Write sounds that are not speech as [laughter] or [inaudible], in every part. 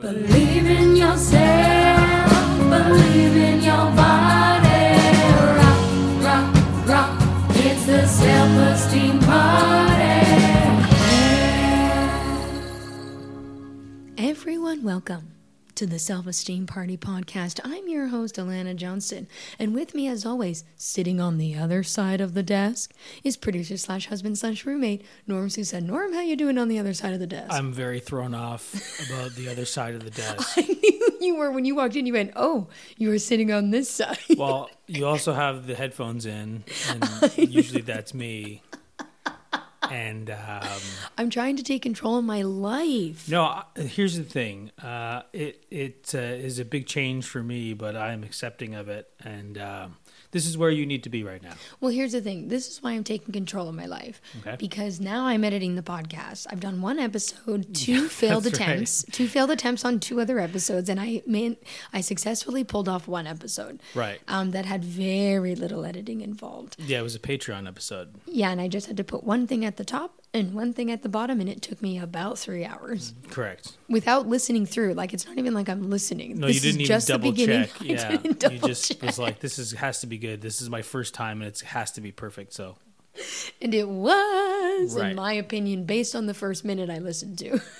Believe in yourself, believe in your body. Rock, rock, rock. It's the self-esteem party. Everyone, welcome to the Self Esteem Party podcast. I'm your host, Alana Johnston, and with me, as always, sitting on the other side of the desk, is producer slash husband slash roommate Norm Susan. Norm, how you doing on the other side of the desk? I'm very thrown off about the other side of the [laughs] desk. I knew you were when you walked in. You went, "Oh, you were sitting on this side." Well, you also have the headphones in, and [laughs] usually that's me. And um, I'm trying to take control of my life. no, here's the thing. Uh, it it uh, is a big change for me, but I'm accepting of it, and um, this is where you need to be right now. Well, here's the thing. This is why I'm taking control of my life. Okay. Because now I'm editing the podcast. I've done one episode, [laughs] two failed that's right. attempts, two failed attempts on two other episodes, and I man, I successfully pulled off one episode. Right. Um, that had very little editing involved. Yeah, it was a Patreon episode. Yeah, and I just had to put one thing at the top and one thing at the bottom, and it took me about three hours Correct. without listening through. Like it's not even like I'm listening. No, This you didn't is even just double check. [laughs] Yeah, didn't you double just was like, "This is has to be good. This is my first time, and it has to be perfect." So and it was, Right. in my opinion, based on the first minute I listened to. [laughs]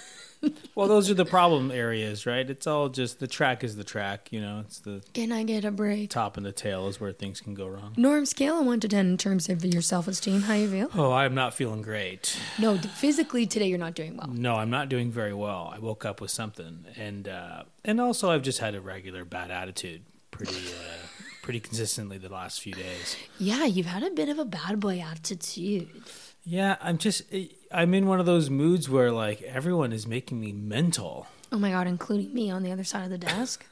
[laughs] Well, those are the problem areas, right? It's all just the track is the track, you know. It's the Can I get a break? top and the tail is where things can go wrong. Norm, scale of one to ten in terms of your self esteem. How you feel? Oh, I'm not feeling great. No, d- physically today you're not doing well. No, I'm not doing very well. I woke up with something, and uh, and also I've just had a regular bad attitude, pretty uh, pretty consistently the last few days. Yeah, you've had a bit of a bad boy attitude. Yeah, I'm just I'm in one of those moods where like everyone is making me mental. Oh my god, including me on the other side of the desk.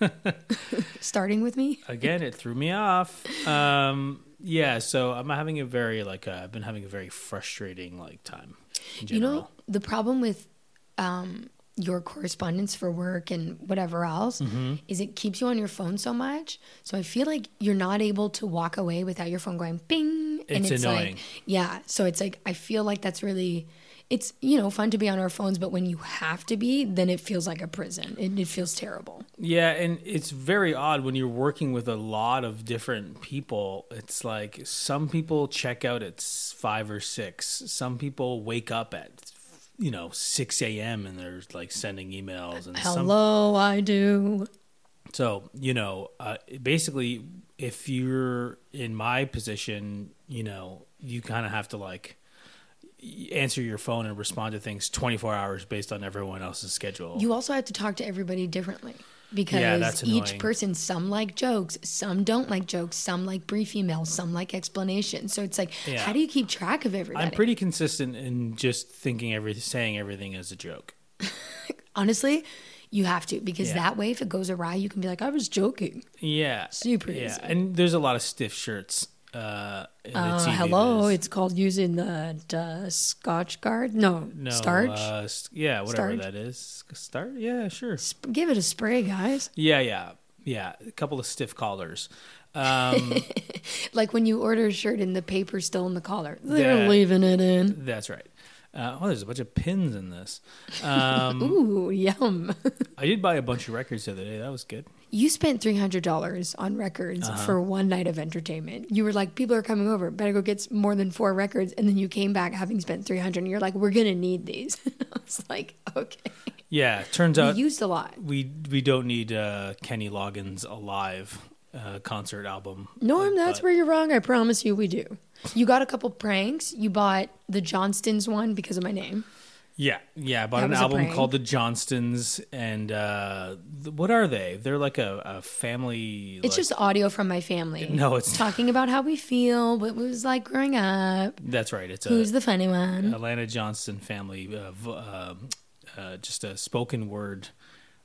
[laughs] Starting with me. Again, it threw me off. Um, yeah, so I'm having a very like uh, I've been having a very frustrating like time. In You know, the problem with um, your correspondence for work and whatever else Mm-hmm. is it keeps you on your phone so much. So I feel like you're not able to walk away without your phone going bing. and It's it's annoying. like, yeah. So it's like, I feel like that's really, it's, you know, fun to be on our phones, but when you have to be, then it feels like a prison. It, it feels terrible. Yeah, and it's very odd when you're working with a lot of different people. It's like some people check out at five or six. Some people wake up at you know six a.m. and they're like sending emails and some. Hello, I do. So you know, uh, basically, if you're in my position, you know, you kind of have to like answer your phone and respond to things 24 hours based on everyone else's schedule. You also have to talk to everybody differently because Yeah, each person, some like jokes, some don't like jokes, some like brief emails, some like explanations. So it's like, Yeah. how do you keep track of everything I'm pretty consistent in just thinking every saying everything as a joke. [laughs] Honestly, you have to because Yeah. that way, if it goes awry, you can be like, I was joking. Yeah, Super Yeah, easy. and there's a lot of stiff shirts. Uh, Uh, hello, biz. it's called using the uh, Scotchgard. No, no starch. Uh, s- yeah, whatever Starch? that is. Start. Yeah, sure. Sp- Give it a spray, guys. Yeah, yeah, yeah. A couple of stiff collars. Um, [laughs] Like when you order a shirt and the paper's still in the collar, they're Yeah. leaving it in. that's right. Uh, oh, there's a bunch of pins in this. Um, [laughs] Ooh, yum. [laughs] I did buy a bunch of records the other day. That was good. You spent three hundred dollars on records Uh-huh. for one night of entertainment. You were like, "People are coming over, better go get more than four records." And then you came back having spent three hundred, and you're like, "We're gonna need these." [laughs] I was like, "Okay." Yeah, turns We out used a lot. we we don't need uh, Kenny Loggins alive uh, concert album. Norm, that's But- where you're wrong. I promise you, we do. You got a couple pranks. You bought the Johnstons one because of my name. Yeah, yeah. I bought That an was a album prank. called The Johnstons, and uh, th- what are they? They're like a, a family. It's like- just audio from my family. No, it's not. talking about how we feel, what it was like growing up. That's right. It's Who's a the funny one? Atlanta Johnston family. Uh, v- um uh, just a spoken word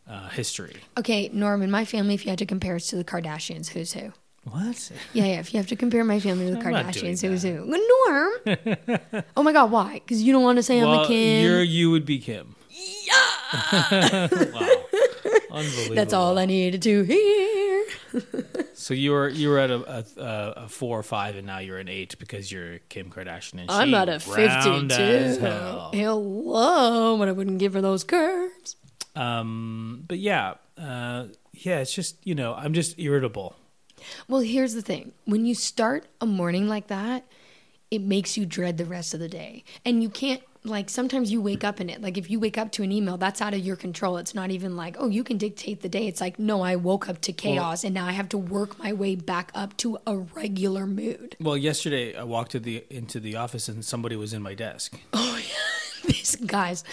uh, history. Okay, Norm, in my family, if you had to compare us to the Kardashians, who's who? What? Yeah, yeah. If you have to compare my family to the [laughs] I'm not doing Kardashians, who's who? Norm. [laughs] oh my God, why? Because you don't want to say I'm well, a Kim. you're you would be Kim. Yeah. [laughs] wow. Unbelievable. That's all I needed to hear. So you were you were at a, a, a four or five, and now you're an eight because you're Kim Kardashian. And I'm she at a round as 52. hell. Hello, but I wouldn't give her those curves. Um, but yeah, uh, yeah, it's just you know I'm just irritable. Well, here's the thing. When you start a morning like that, it makes you dread the rest of the day. And you can't like sometimes you wake up in it. Like if you wake up to an email, that's out of your control. It's not even like, "Oh, you can dictate the day." It's like, "No, I woke up to chaos and now I have to work my way back up to a regular mood." Well, yesterday I walked to the into the office and somebody was in my desk. Oh [laughs] yeah. These guys,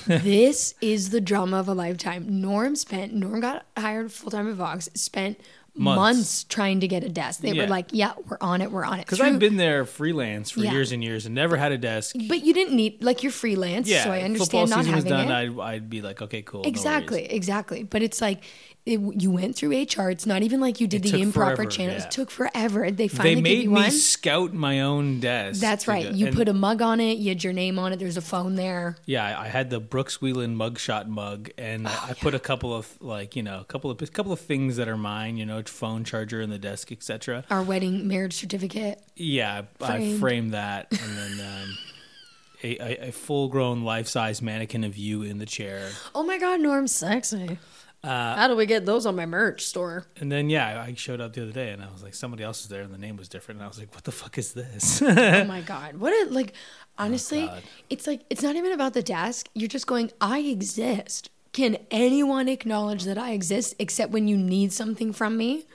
[laughs] this is the drama of a lifetime. Norm spent Norm got hired full time at Vox, spent Months. months. trying to get a desk. They Yeah. were like, "Yeah, we're on it. We're on it." Because I've been there freelance for Yeah. years and years and never had a desk. But you didn't need like you're freelance, Yeah, so I football understand not season was having done. it. I'd, I'd be like, okay, cool. exactly, worries. exactly. But it's like it, you went through HR. It's not even like you did It the improper forever, channels. yeah. It took forever. They finally They made me one. scout my own desk. That's right. You put a mug on it. You had your name on it. There's a phone there. Yeah, I I had the Brooks Wheelan mugshot mug, and Oh, I I put a couple of like you know a couple of a couple of things that are mine, you know, phone charger in the desk, etc. Our wedding marriage certificate. Yeah, I Framed. framed that, and then um, [laughs] a, a, a full grown life size mannequin of you in the chair, Oh my God, Norm, sexy. Uh, How do we get those on my merch store? and then yeah, I showed up the other day, and I was like, somebody else is there, and the name was different, and I was like, what the fuck is this? [laughs] oh my god what a like honestly God. it's like it's not even about the desk you're just going i exist can anyone acknowledge that i exist except when you need something from me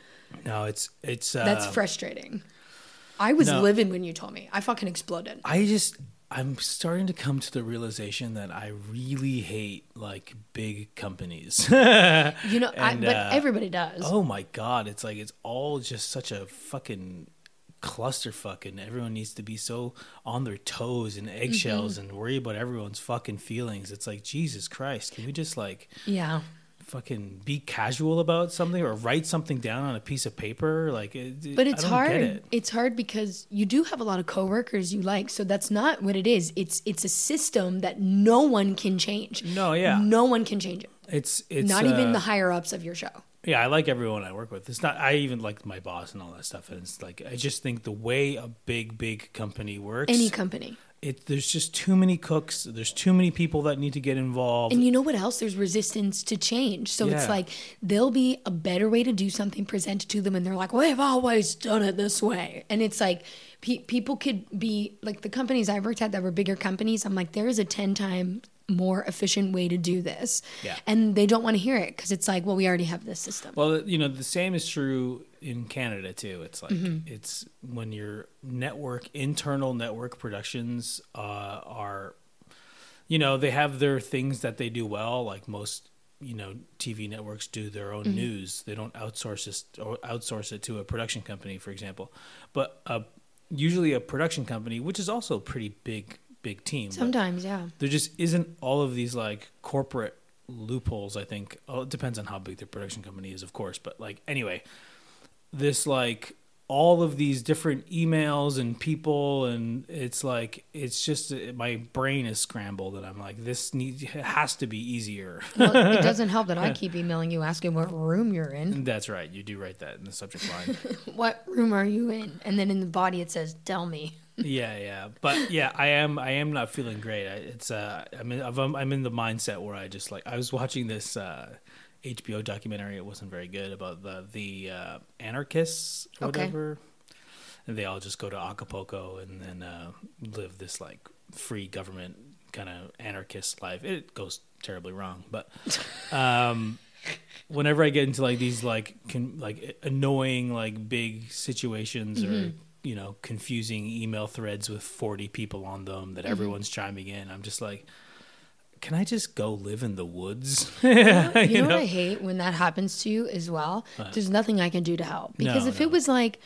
no, it's it's uh, that's frustrating i was no. livid when you told me i fucking exploded I just I'm starting to come to the realization that I really hate like big companies. [laughs] you know I, but uh, everybody does oh my god, it's like it's all just such a fucking clusterfuck and everyone needs to be so on their toes and eggshells Mm-hmm. and worry about everyone's fucking feelings. It's like Jesus Christ, can we just like yeah fucking be casual about something or write something down on a piece of paper? Like, it, but I it's don't hard Get it. it's hard because you do have a lot of coworkers you like so that's not what it is it's it's a system that no one can change No, yeah. no one can change it It's it's not even uh, the higher ups of your show Yeah, I like everyone I work with. It's not. I even like my boss and all that stuff. And it's like I just think the way a big, big company works, any company it there's just too many cooks. There's too many people that need to get involved. And you know what else? There's resistance to change. So it's like there'll be a better way to do something presented to them, and they're like, "Well, I've always done it this way." And it's like pe- people could be like the companies I've worked at that were bigger companies. I'm like, there is a ten time more efficient way to do this, Yeah. and they don't want to hear it because it's like, well, we already have this system. well, you know, the same is true in Canada too. It's like Mm-hmm. it's when your network internal network productions uh, are, you know, they have their things that they do well. Like most, you know, TV networks do their own Mm-hmm. news. They don't outsource it or outsource it to a production company, for example. But uh, usually a production company, which is also a pretty big, big team. Sometimes, yeah. there just isn't all of these like corporate loopholes i think oh, it depends on how big the production company is of course but like anyway this like all of these different emails and people and it's like it's just my brain is scrambled and i'm like this needs has to be easier Well, it [laughs] doesn't help that I keep emailing you asking what room you're in. that's right you do write that in the subject line [laughs] What room are you in? And then in the body it says, "Tell me." Yeah yeah. But yeah i am i am not feeling great. I, it's uh i'm in I'm, I'm in the mindset where i just like i was watching this uh hbo documentary. It wasn't very good about the the uh anarchists or Okay. whatever. And they all just go to acapulco and then uh live this like free government kind of anarchist life. It goes terribly wrong. But [laughs] um, whenever I get into like these like con- like annoying like big situations or you know confusing email threads with 40 people on them that mm-hmm. everyone's chiming in, I'm just like can I just go live in the woods? [laughs] You, know, [laughs] what I hate when that happens to you as well? There's nothing I can do to help. Because No, if no. it was like,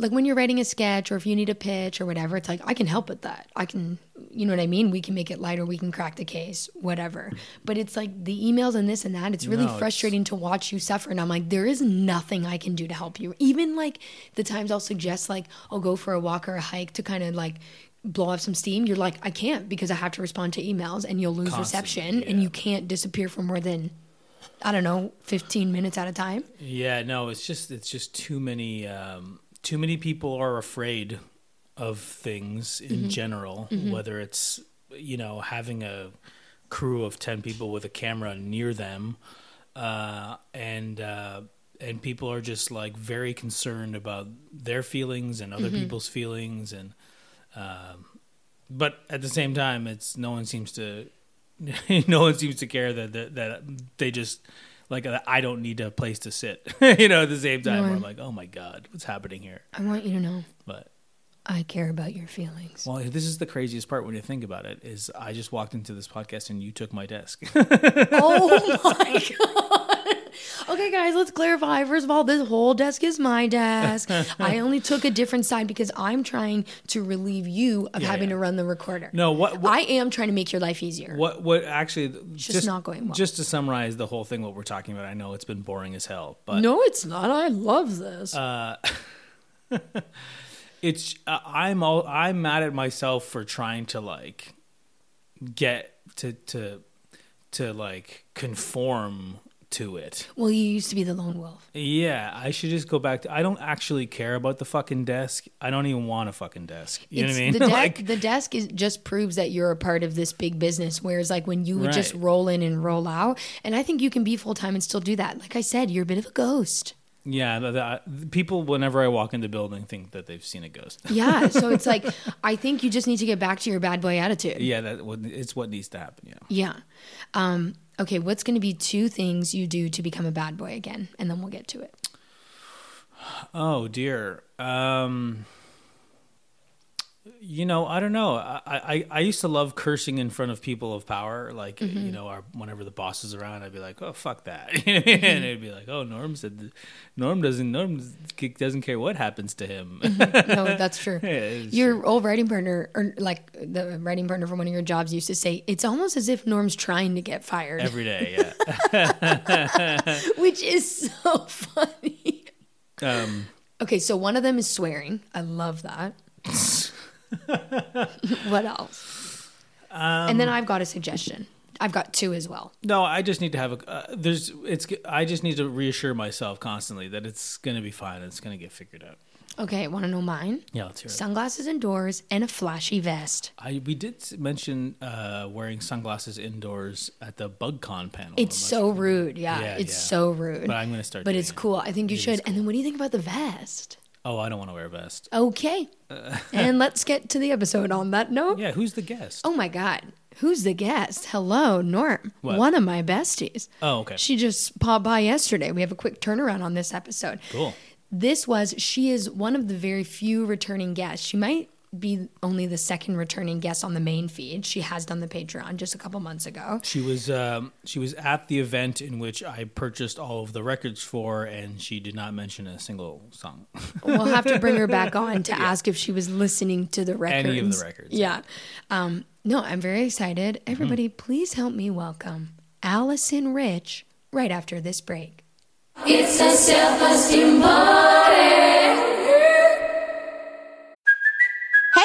like when you're writing a sketch or if you need a pitch or whatever, it's like I can help with that. I can, you know what I mean? We can make it lighter. We can crack the case, whatever. But it's like the emails and this and that. It's really No, it's- frustrating to watch you suffer. And I'm like, there is nothing I can do to help you. Even like the times I'll suggest like I'll go for a walk or a hike to kind of like blow off some steam. You're like, I can't because I have to respond to emails and you'll lose reception and you can't disappear for more than I don't know, 15 minutes at a time. Yeah, no, it's just it's just too many um too many people are afraid of things in general, whether it's you know, having a crew of 10 people with a camera near them uh and uh and people are just like very concerned about their feelings and other people's feelings and um but at the same time it's no one seems to [laughs] no one seems to care that that, that they just like uh, I don't need a place to sit. [laughs] you know, at the same time, where I'm like, oh my god, what's happening here? I want you to know But I care about your feelings. well, this is the craziest part when you think about it. Is I just walked into this podcast and you took my desk. [laughs] oh [laughs] my god. Okay, guys, let's clarify. First of all, this whole desk is my desk. [laughs] I only took a different side because I'm trying to relieve you of Yeah, having yeah. to run the recorder. no, what, what I am trying to make your life easier. What what actually just not going well. Just to summarize the whole thing, what we're talking about, I know it's been boring as hell, but No, it's not. I love this. Uh, it's uh, I'm all I'm mad at myself for trying to like get to to to like conform to it. well, you used to be the lone wolf. Yeah, I should just go back to. I don't actually care about the fucking desk. I don't even want a fucking desk. You know what I mean? The, [laughs] de- like, the desk is just proves that you're a part of this big business. Whereas, like when you would just roll in and roll out, and I think you can be full time and still do that. Like I said, you're a bit of a ghost. Yeah, the, the, people whenever I walk in the building think that they've seen a ghost. Yeah, so it's like [laughs] I think you just need to get back to your bad boy attitude. yeah, that it's what needs to happen. Yeah. Yeah. Um, okay, what's going to be two things you do to become a bad boy again, and then we'll get to it. [sighs] Oh dear. Um, you know, I don't know. I, I I used to love cursing in front of people of power. Like Mm-hmm. you know, our, whenever the boss is around, I'd be like, "Oh fuck that," [laughs] Mm-hmm. and it'd be like, "Oh, Norm said, Norm doesn't Norm doesn't care what happens to him." No, that's true. [laughs] Yeah, your old writing partner, or like the writing partner from one of your jobs, used to say it's almost as if Norm's trying to get fired, Every day, [laughs] yeah. which is so funny. Um, Okay, so one of them is swearing. I love that. [laughs] what else? and Um, then I've got a suggestion. I've got two as well. no, I just need to have a. Uh, there's. It's. I just need to reassure myself constantly that it's gonna be fine. It's gonna get figured out. Okay, want to know mine? Yeah, let's hear it. Sunglasses indoors and a flashy vest. I we did mention uh, wearing sunglasses indoors at the BugCon panel. It's so rude. Yeah, Yeah, it's yeah. so rude. But I'm gonna start. But it's it. cool. I think you It should. is And then what do you think about the vest? Oh, I don't want to wear a vest. Okay. Uh, [laughs] and let's get to the episode on that note. Yeah, who's the guest? Oh my God. Who's the guest? Hello, Norm. What? One of my besties. Oh, okay. She just popped by yesterday. We have a quick turnaround on this episode. Cool. This was, she is one of the very few returning guests. She might be only the second returning guest on the main feed. She has done the Patreon just a couple months ago. She was um, she was at the event in which I purchased all of the records for, and she did not mention a single song. [laughs] We'll have to bring her back on to ask if she was listening to the records. Any of the records, Yeah. Um, no, I'm very excited. Everybody, please help me welcome Allison Rich right after this break. It's a self-esteem party.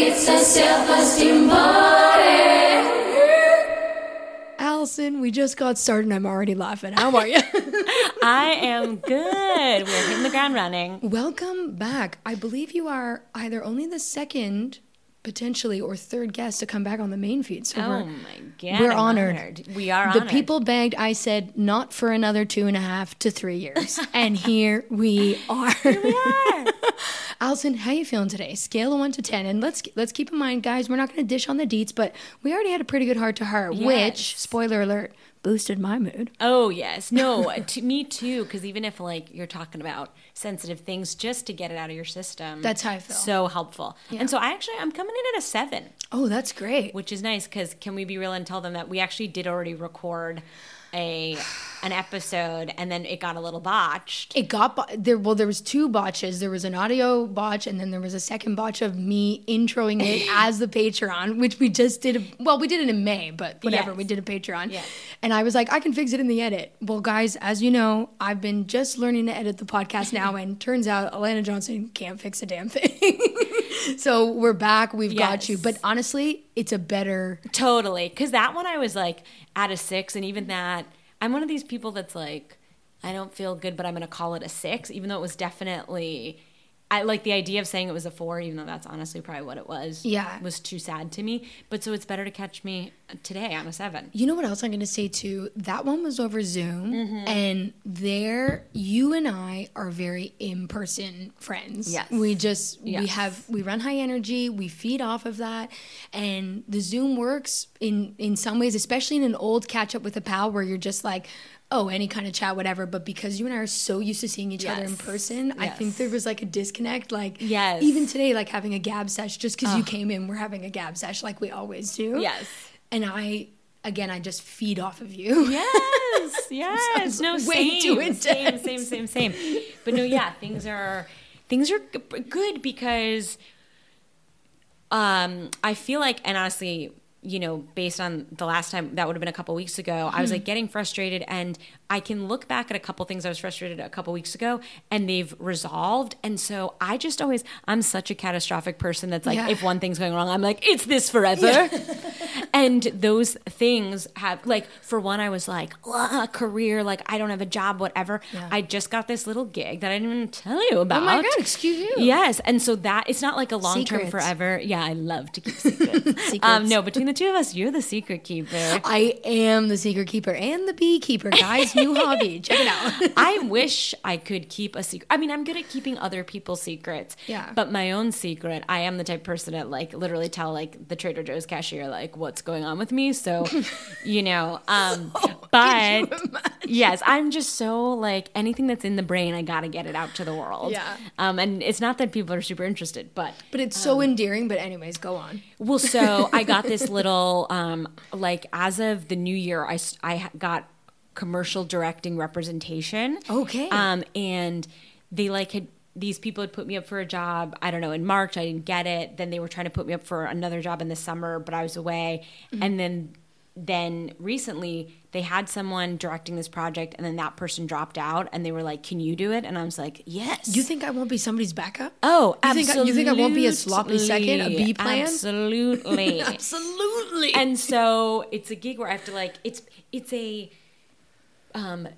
It's a self-esteem party. Allison, we just got started and I'm already laughing. How are you? [laughs] I am good. We're hitting the ground running. Welcome back. I believe you are either only the second, potentially, or third guest to come back on the main feed. So Oh we're, my god, we're I'm honored. We are the honored. people begged. I said not for another two and a half to three years, [laughs] and here we are. Here we are. [laughs] Allison, how you feeling today? Scale of one to ten, and let's let's keep in mind, guys, we're not going to dish on the deets, but we already had a pretty good heart to heart, Yes. which spoiler alert boosted my mood. Oh yes, no, [laughs] to me too. Because even if like you're talking about sensitive things, just to get it out of your system, That's how I feel. So helpful. And so I actually I'm coming in at a seven, Oh, that's great. which is nice. Because can we be real and tell them that we actually did already record a [sighs] [sighs] [sighs] an episode, and then it got a little botched. It got bo- there. Well, there was two botches. There was an audio botch, and then there was a second botch of me introing it [laughs] as the Patreon, which we just did. Well, we did it in May, but whatever. Yes. We did a Patreon, Yes. and I was like, I can fix it in the edit. Well, guys, as you know, I've been just learning to edit the podcast now, [laughs] and turns out Alana Johnston can't fix a damn thing. [laughs] so we're back. We've got you. But honestly, it's a better. Totally. Because that one I was like at a six, and even that, I'm one of these people that's like, I don't feel good, but I'm going to call it a six, even though it was definitely. I like the idea of saying it was a four, even though that's honestly probably what it was. Yeah. Was too sad to me. But so it's better to catch me today on a seven. You know what else I'm going to say too? That one was over Zoom, Mm-hmm. and there, you and I are very in-person friends. Yes. we just we have we run high energy, we feed off of that, and the Zoom works in in some ways, especially in an old catch up with a pal where you're just like. Oh, any kind of chat, whatever. But because you and I are so used to seeing each other in Yes. person, I think there was like a disconnect. Like, Yes. even today, like having a gab sesh, just because you came in, we're having a gab sesh like we always do. Yes. And I, again, I just feed off of you. Yes, [laughs] yes. No, way same, too same, intense. same, same, same. But no, yeah, things are things are good because um, I feel like, and honestly, you know, based on the last time that would have been a couple weeks ago, I was hmm. like getting frustrated, and I can look back at a couple things I was frustrated a couple weeks ago, and they've resolved. And so I just always, I'm such a catastrophic person that's like, Yeah. if one thing's going wrong, I'm like, it's this forever. [laughs] and those things have, like, for one, I was like, career, like, I don't have a job, whatever. I just got this little gig that I didn't even tell you about. Oh my God, excuse you. Yes. And so that, it's not like a long term forever. Yeah, I love to keep secrets. [laughs] Secrets. Um, no, between the two of us, you're the secret keeper. I am the secret keeper and the beekeeper, guys. New hobby. Check it out. [laughs] I [laughs] wish I could keep a secret. I mean, I'm good at keeping other people's secrets. Yeah. But my own secret, I am the type of person that like literally tell like the Trader Joe's cashier like what's going on with me. So, [laughs] you know, um, but yes, I'm just so like anything that's in the brain, I gotta get it out to the world. Yeah. Um, and it's not that people are super interested, but But it's so endearing. But anyways, go on. well, so I got this little, um, like, as of the new year, I I got commercial directing representation. Okay. Um, and they, like, had, these people had put me up for a job, I don't know, in March. I didn't get it. Then they were trying to put me up for another job in the summer, but I was away. And then, then recently they had someone directing this project and then that person dropped out and they were like, can you do it? And I was like, yes. You think I won't be somebody's backup? Oh, You think I- absolutely. you think I won't be a sloppy second, a B plan? Absolutely. [laughs] Absolutely. and so it's a gig where I have to like it's it's a um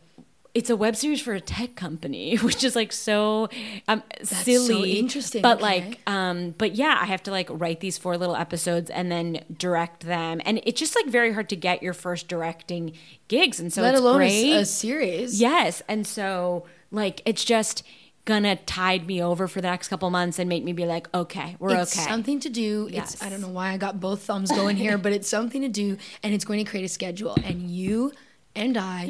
it's a web series for a tech company, [laughs] which is like so um silly, interesting, But okay. like, um, but yeah, I have to like write these four little episodes and then direct them, and it's just like very hard to get your first directing gigs, and so Let it's alone great. a, a series. Yes. And so, like, it's just gonna tide me over for the next couple months and make me be like, okay, we're It's okay. something to do. Yes. It's I don't know why I got both thumbs going here, but it's something to do, and it's going to create a schedule. And you and I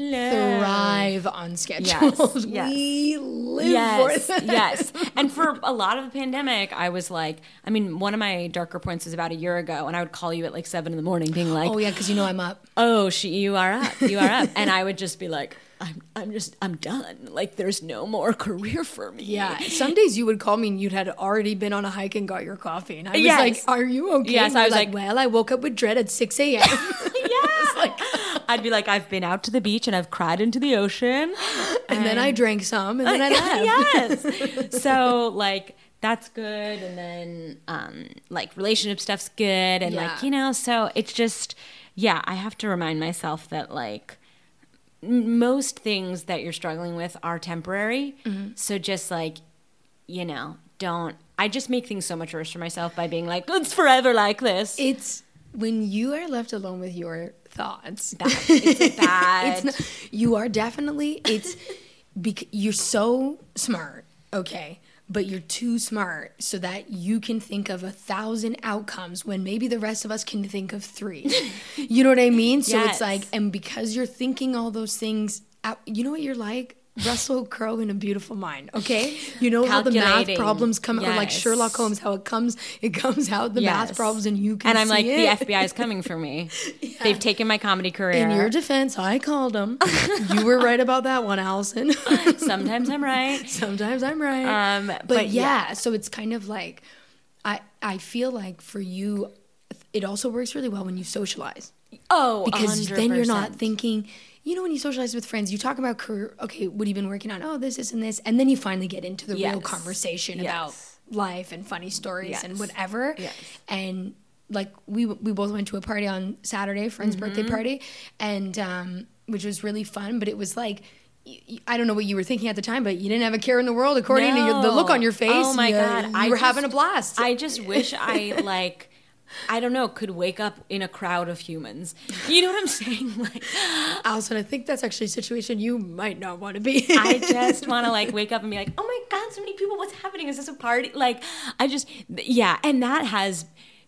thrive on schedules. yes. We live yes, for that. yes. And for a lot of the pandemic, I was like, I mean, one of my darker points was about a year ago, and I would call you at like seven in the morning, being like, Oh yeah, because you know I'm up. "Oh, she, you are up, you are up," and I would just be like, "I'm, I'm just, I'm done. Like, there's no more career for me." Yeah. Some days you would call me and you'd had already been on a hike and got your coffee, and I was Yes. like, "Are you okay?" Yes, And I was like- "Well, I woke up with dread at six a.m." [laughs] [laughs] yeah. I'd be like, "I've been out to the beach and I've cried into the ocean." and then I drank some, and then I [laughs] left. yes. [laughs] so like that's good, and then um, like relationship stuff's good, and Yeah. like you know, so it's just yeah, I have to remind myself that like most things that you're struggling with are temporary. Mm-hmm. So just like, you know, don't. I just make things so much worse for myself by being like, it's forever like this. It's when you are left alone with your thoughts. [laughs] it's bad. it's not, you are definitely it's [laughs] bec- you're so smart okay but you're too smart so that you can think of a thousand outcomes when maybe the rest of us can think of three [laughs] you know what i mean so Yes. it's like and because you're thinking all those things out, you know what you're like Russell Crowe in A Beautiful Mind, okay? You know how the math problems come, or like Sherlock Holmes, how it comes, it comes out the math problems, and you can. and I'm like, it. the FBI is coming for me. [laughs] They've taken my comedy career. In your defense, I called them. you were right about that one, Allison. [laughs] Sometimes I'm right. [laughs] Sometimes I'm right. Um, but, but yeah, so it's kind of like I I feel like for you it also works really well when you socialize Oh, because then you're not thinking you know when you socialize with friends you talk about career okay what have you been working on oh this this and this and then you finally get into the real conversation Yes. about life and funny stories and whatever Yes. and like we we both went to a party on Saturday, friend's birthday Mm-hmm. party, and um, which was really fun. But it was like. I don't know what you were thinking at the time, but you didn't have a care in the world, according to your, the look on your face. Oh my you, god, you I were just- having a blast. I just wish I [laughs] like. I don't know, could wake up in a crowd of humans. You know what I'm saying? [laughs] Like, Allison, I think that's actually a situation you might not want to be. I [laughs] just want to like wake up and be like, oh my god, so many people. What's happening? Is this a party? Like, I just yeah, and that has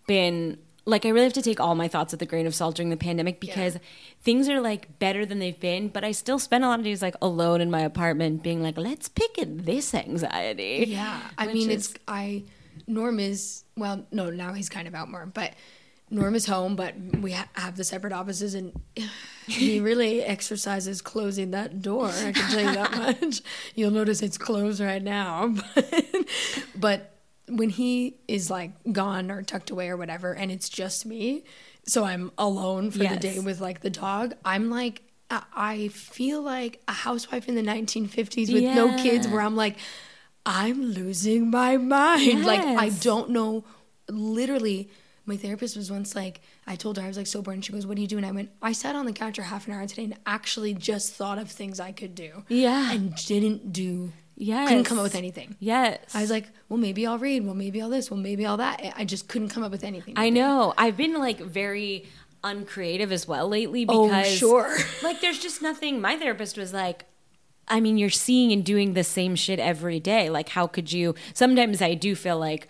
been like I really have to take all my thoughts with a grain of salt during the pandemic because things are like better than they've been. But I still spend a lot of days like alone in my apartment, being like, let's pick at this anxiety. Yeah, I mean, is- it's I. Norm is well, no, now he's kind of out more, but Norm is home, but we ha- have the separate offices, and [sighs] he really exercises closing that door. I can tell you that [laughs] much. You'll notice it's closed right now, [laughs] but, but when he is like gone or tucked away or whatever, and it's just me, so I'm alone for the day with like the dog. I'm like. I- I feel like a housewife in the 1950s with no kids, where I'm like, I'm losing my mind. Like I don't know. Literally, my therapist was once like, I told her I was like so bored, and she goes, "What do you do?" And I went, "I sat on the couch for half an hour today and actually just thought of things I could do." Yeah. and didn't do. Yes. couldn't come up with anything. Yes. I was like, well, maybe I'll read. Well, maybe I'll this. Well, maybe I'll that. I- just couldn't come up with anything. I know. I've been like very uncreative as well lately Oh, because sure. like there's just nothing my therapist was like I mean you're seeing and doing the same shit every day. Like how could you sometimes I do feel like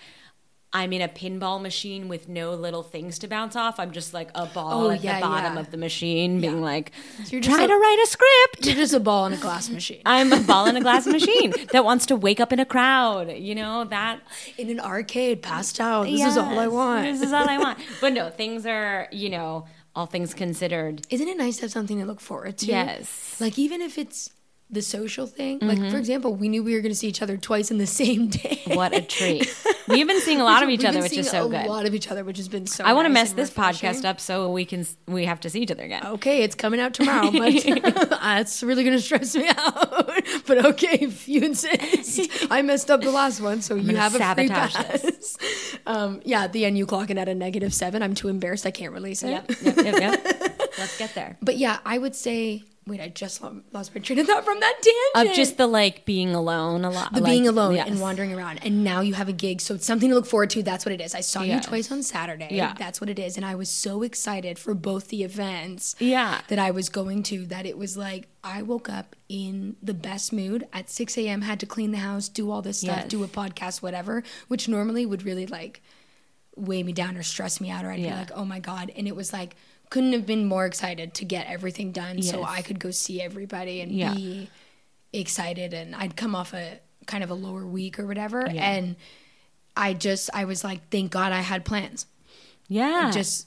I'm in a pinball machine with no little things to bounce off. I'm just like a ball Oh, at yeah, the bottom yeah. of the machine being Yeah. like you're trying a- to write a script. You're just a ball in a glass machine. I'm a ball in a glass [laughs] machine that wants to wake up in a crowd. You know, that in an arcade, passed out. This is all I want. This is all I want. [laughs] But no, things are, you know, all things considered. Isn't it nice to have something to look forward to? Yes. Like even if it's the social thing, like for example, we knew we were going to see each other twice in the same day. What a treat. [laughs] We've been seeing a lot of each other, which is so a good. A lot of each other, which has been so. I want to mess this podcast up so we can we have to see each other again. Okay, it's coming out [laughs] tomorrow, but that's [laughs] really going to stress me out. but okay, if you insist, I messed up the last one, so you gonna have a free pass. this. Um, yeah, at the end you clock in at a negative seven. I'm too embarrassed. I can't release it. Yep, yep, yep, yep. Let's get there. But yeah, I would say. Wait, I just lost my train of thought from that dance. Of tangent. just the like being alone a lot. the like, being alone yes. and wandering around and now you have a gig so it's something to look forward to that's what it is i saw Yes. you twice on saturday Yeah. that's what it is and i was so excited for both the events Yeah. that i was going to that it was like i woke up in the best mood at 6 a.m had to clean the house do all this stuff Yes. do a podcast whatever which normally would really like weigh me down or stress me out or i'd be like oh my god and it was like couldn't have been more excited to get everything done so i could go see everybody and Yeah. be excited and I'd come off a kind of a lower week or whatever and I just I was like thank God I had plans Yeah. just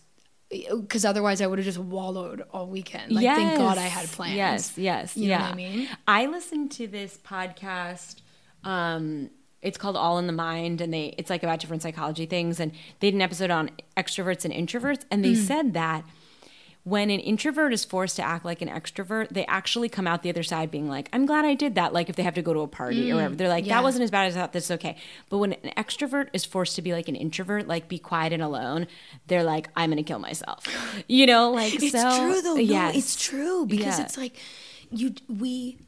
because otherwise I would have just wallowed all weekend like thank God I had plans Yes, yes, You know yeah. what I mean? I listened to this podcast. Um, it's called All in the Mind, and they it's like about different psychology things. And they did an episode on extroverts and introverts, and they Mm. said that when an introvert is forced to act like an extrovert, they actually come out the other side being like, I'm glad I did that. Like if they have to go to a party or whatever, they're like, yeah. that wasn't as bad as I thought. This is okay. But when an extrovert is forced to be like an introvert, like be quiet and alone, they're like, I'm going to kill myself. You know, like, It's so. true though. Yes. No, it's true because Yeah. it's like you we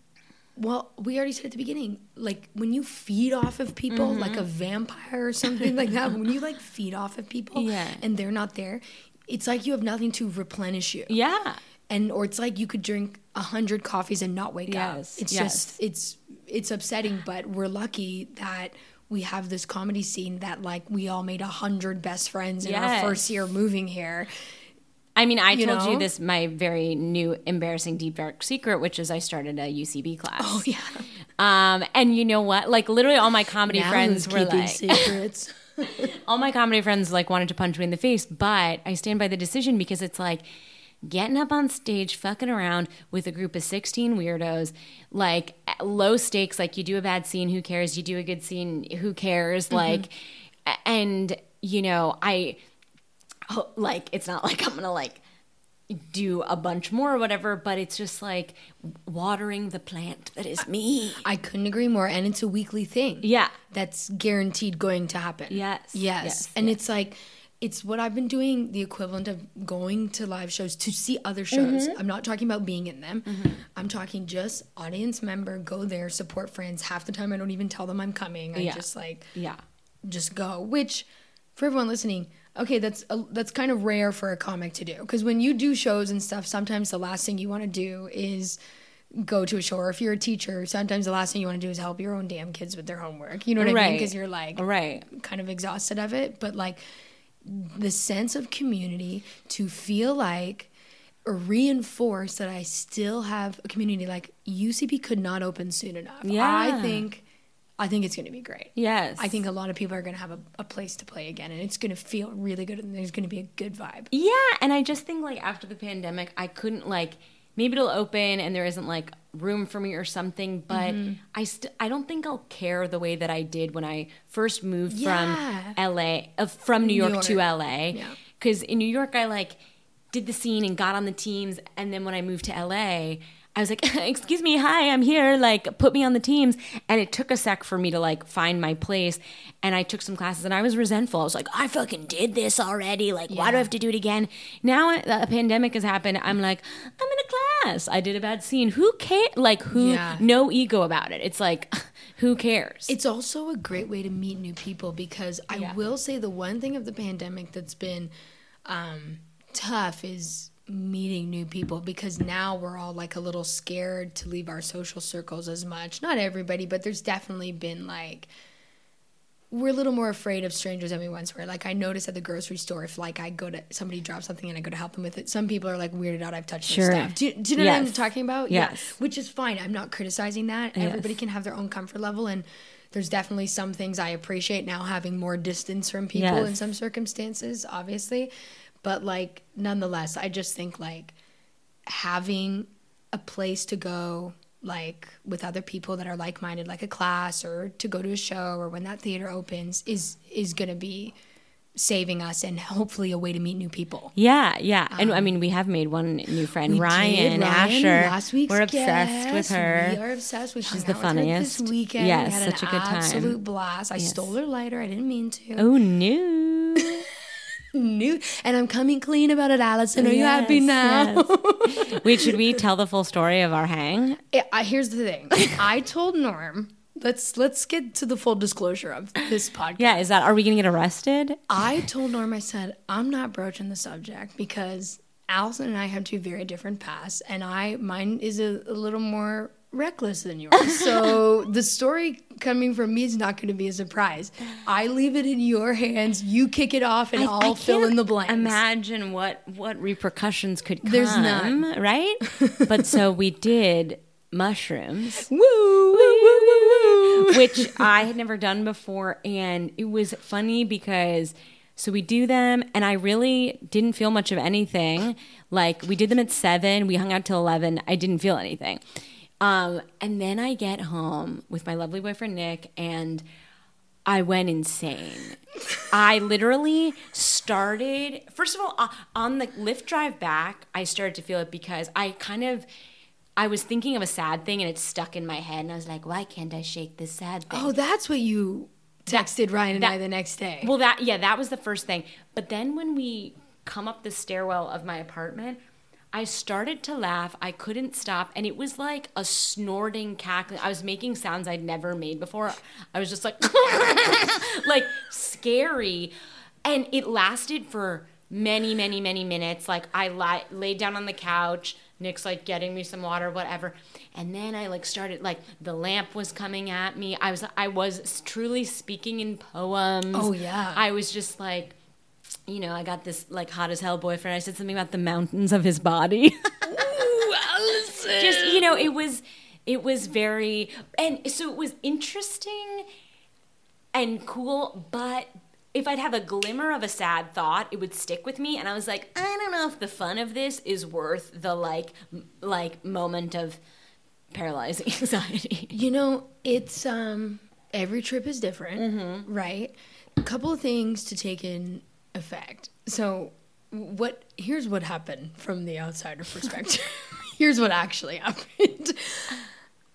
well, we already said at the beginning, like when you feed off of people Mm-hmm. like a vampire or something like that, when you like feed off of people Yeah. and they're not there, it's like you have nothing to replenish you. Yeah. And or it's like you could drink a hundred coffees and not wake up. Yes, It's yes. just it's it's upsetting, but we're lucky that we have this comedy scene that like we all made a hundred best friends in our first year moving here. I mean, I You told know? you this my very new embarrassing deep dark secret, which is I started a UCB class. Oh yeah. Um, and you know what? Like literally all my comedy Now friends were like secrets. [laughs] [laughs] all my comedy friends like wanted to punch me in the face, but I stand by the decision because it's like getting up on stage fucking around with a group of 16 weirdos like low stakes like you do a bad scene who cares? You do a good scene who cares? Mm-hmm. Like and you know i like it's not like i'm gonna like do a bunch more or whatever but it's just like watering the plant that is me I couldn't agree more. And it's a weekly thing. yeah That's guaranteed going to happen. Yes, Yes. yes, and yes. it's like, it's what I've been doing, the equivalent of going to live shows to see other shows. Mm-hmm. I'm not talking about being in them. I'm talking just audience member, go there, support friends. Half the time I don't even tell them I'm coming. I Yeah. just like, yeah just go. Which, for everyone listening, okay, that's a, that's kind of rare for a comic to do because when you do shows and stuff, sometimes the last thing you want to do is go to a show. Or if you're a teacher, sometimes the last thing you want to do is help your own damn kids with their homework. You know what I mean? Right. Because you're like right kind of exhausted of it. But like the sense of community to feel like or reinforce that I still have a community like UCB could not open soon enough. yeah. I think I think it's going to be great. yes I think a lot of people are going to have a, a place to play again, and it's going to feel really good, and there's going to be a good vibe. Yeah, and I just think like after the pandemic, I couldn't like maybe it'll open and there isn't like room for me or something, but Mm-hmm. I st- I don't think I'll care the way that I did when I first moved Yeah. from LA uh, from New York, New to LA. Yeah. Cuz in New York I like did the scene and got on the teams and then when I moved to LA I was like, [laughs] excuse me, hi, I'm here. Like, put me on the teams. And it took a sec for me to like find my place. And I took some classes and I was resentful. I was like, I fucking did this already. Like, why do I have to do it again? Now a pandemic has happened. I'm like, I'm in a class. I did a bad scene. Who cares? Like, who, Yeah. no ego about it. It's like, [laughs] who cares? It's also a great way to meet new people because I Yeah. will say the one thing of the pandemic that's been um, tough is meeting new people because now we're all like a little scared to leave our social circles as much. Not everybody, but there's definitely been like we're a little more afraid of strangers than we once were. Like I notice at the grocery store, if like I go to somebody drops something and I go to help them with it, some people are like weirded out. I've touched Sure. their stuff. Do, you- do you know what I'm talking about? Yes. Which is fine. I'm not criticizing that. Everybody can have their own comfort level, and there's definitely some things I appreciate now having more distance from people Yes. in some circumstances, obviously. But like nonetheless, I just think like having a place to go like with other people that are like-minded like a class or to go to a show or when that theater opens is is going to be saving us and hopefully a way to meet new people yeah, yeah. and I mean, we have made one new friend, Um, We Ryan, Asher. last week's We're obsessed with her. We are obsessed. We She's the with funniest. this weekend. Yes, we had such a good time. Absolute blast. I stole her lighter. I didn't mean to. Oh, no. [laughs] New, and I'm coming clean about it, Allison. Are you happy now? yes. [laughs] Wait, should we tell the full story of our hang? Yeah, I- here's the thing. I told Norm. Let's let's get to the full disclosure of this podcast. Yeah, is that are we gonna get arrested? I told Norm, I said, I'm not broaching the subject because Allison and I have two very different paths, and I mine is a, a little more reckless than yours. [laughs] So the story coming from me is not going to be a surprise. I leave it in your hands. You kick it off, and I, will fill in the blanks. Imagine what what repercussions could come. There's none. right? [laughs] but so we did mushrooms, woo, woo, woo, woo, woo. which I had never done before, and it was funny because. So we do them, and I really didn't feel much of anything. Like we did them at seven, we hung out till eleven. I didn't feel anything. Um, and then I get home with my lovely boyfriend Nick, and I went insane. I literally started, first of all, uh, on the lift drive back, I started to feel it because I kind of, I was thinking of a sad thing and it stuck in my head. And I was like, why can't I shake this sad thing? Oh, that's what you texted Ryan and I the next day. Well, that yeah, that was the first thing. But then when we come up the stairwell of my apartment, I started to laugh. I couldn't stop, and it was like a snorting cackling. I was making sounds I'd never made before. I was just like, [laughs] like scary, and it lasted for many, many, many minutes. Like I li- laid down on the couch. Nick's like getting me some water, whatever. And then I like started like the lamp was coming at me. I was I was truly speaking in poems. Oh, yeah. I was just like you know, I got this like hot as hell boyfriend. I said something about the mountains of his body. [laughs] Ooh, Allison. Just you know, it was it was very and so it was interesting and cool, but if I'd have a glimmer of a sad thought, it would stick with me and I was like, I don't know if the fun of this is worth the like m- like moment of paralyzing [laughs] anxiety. You know, it's um every trip is different, Mm-hmm. right? A couple of things to take in effect. So, what here's what happened from the outsider [laughs] perspective. here's what actually [laughs] happened.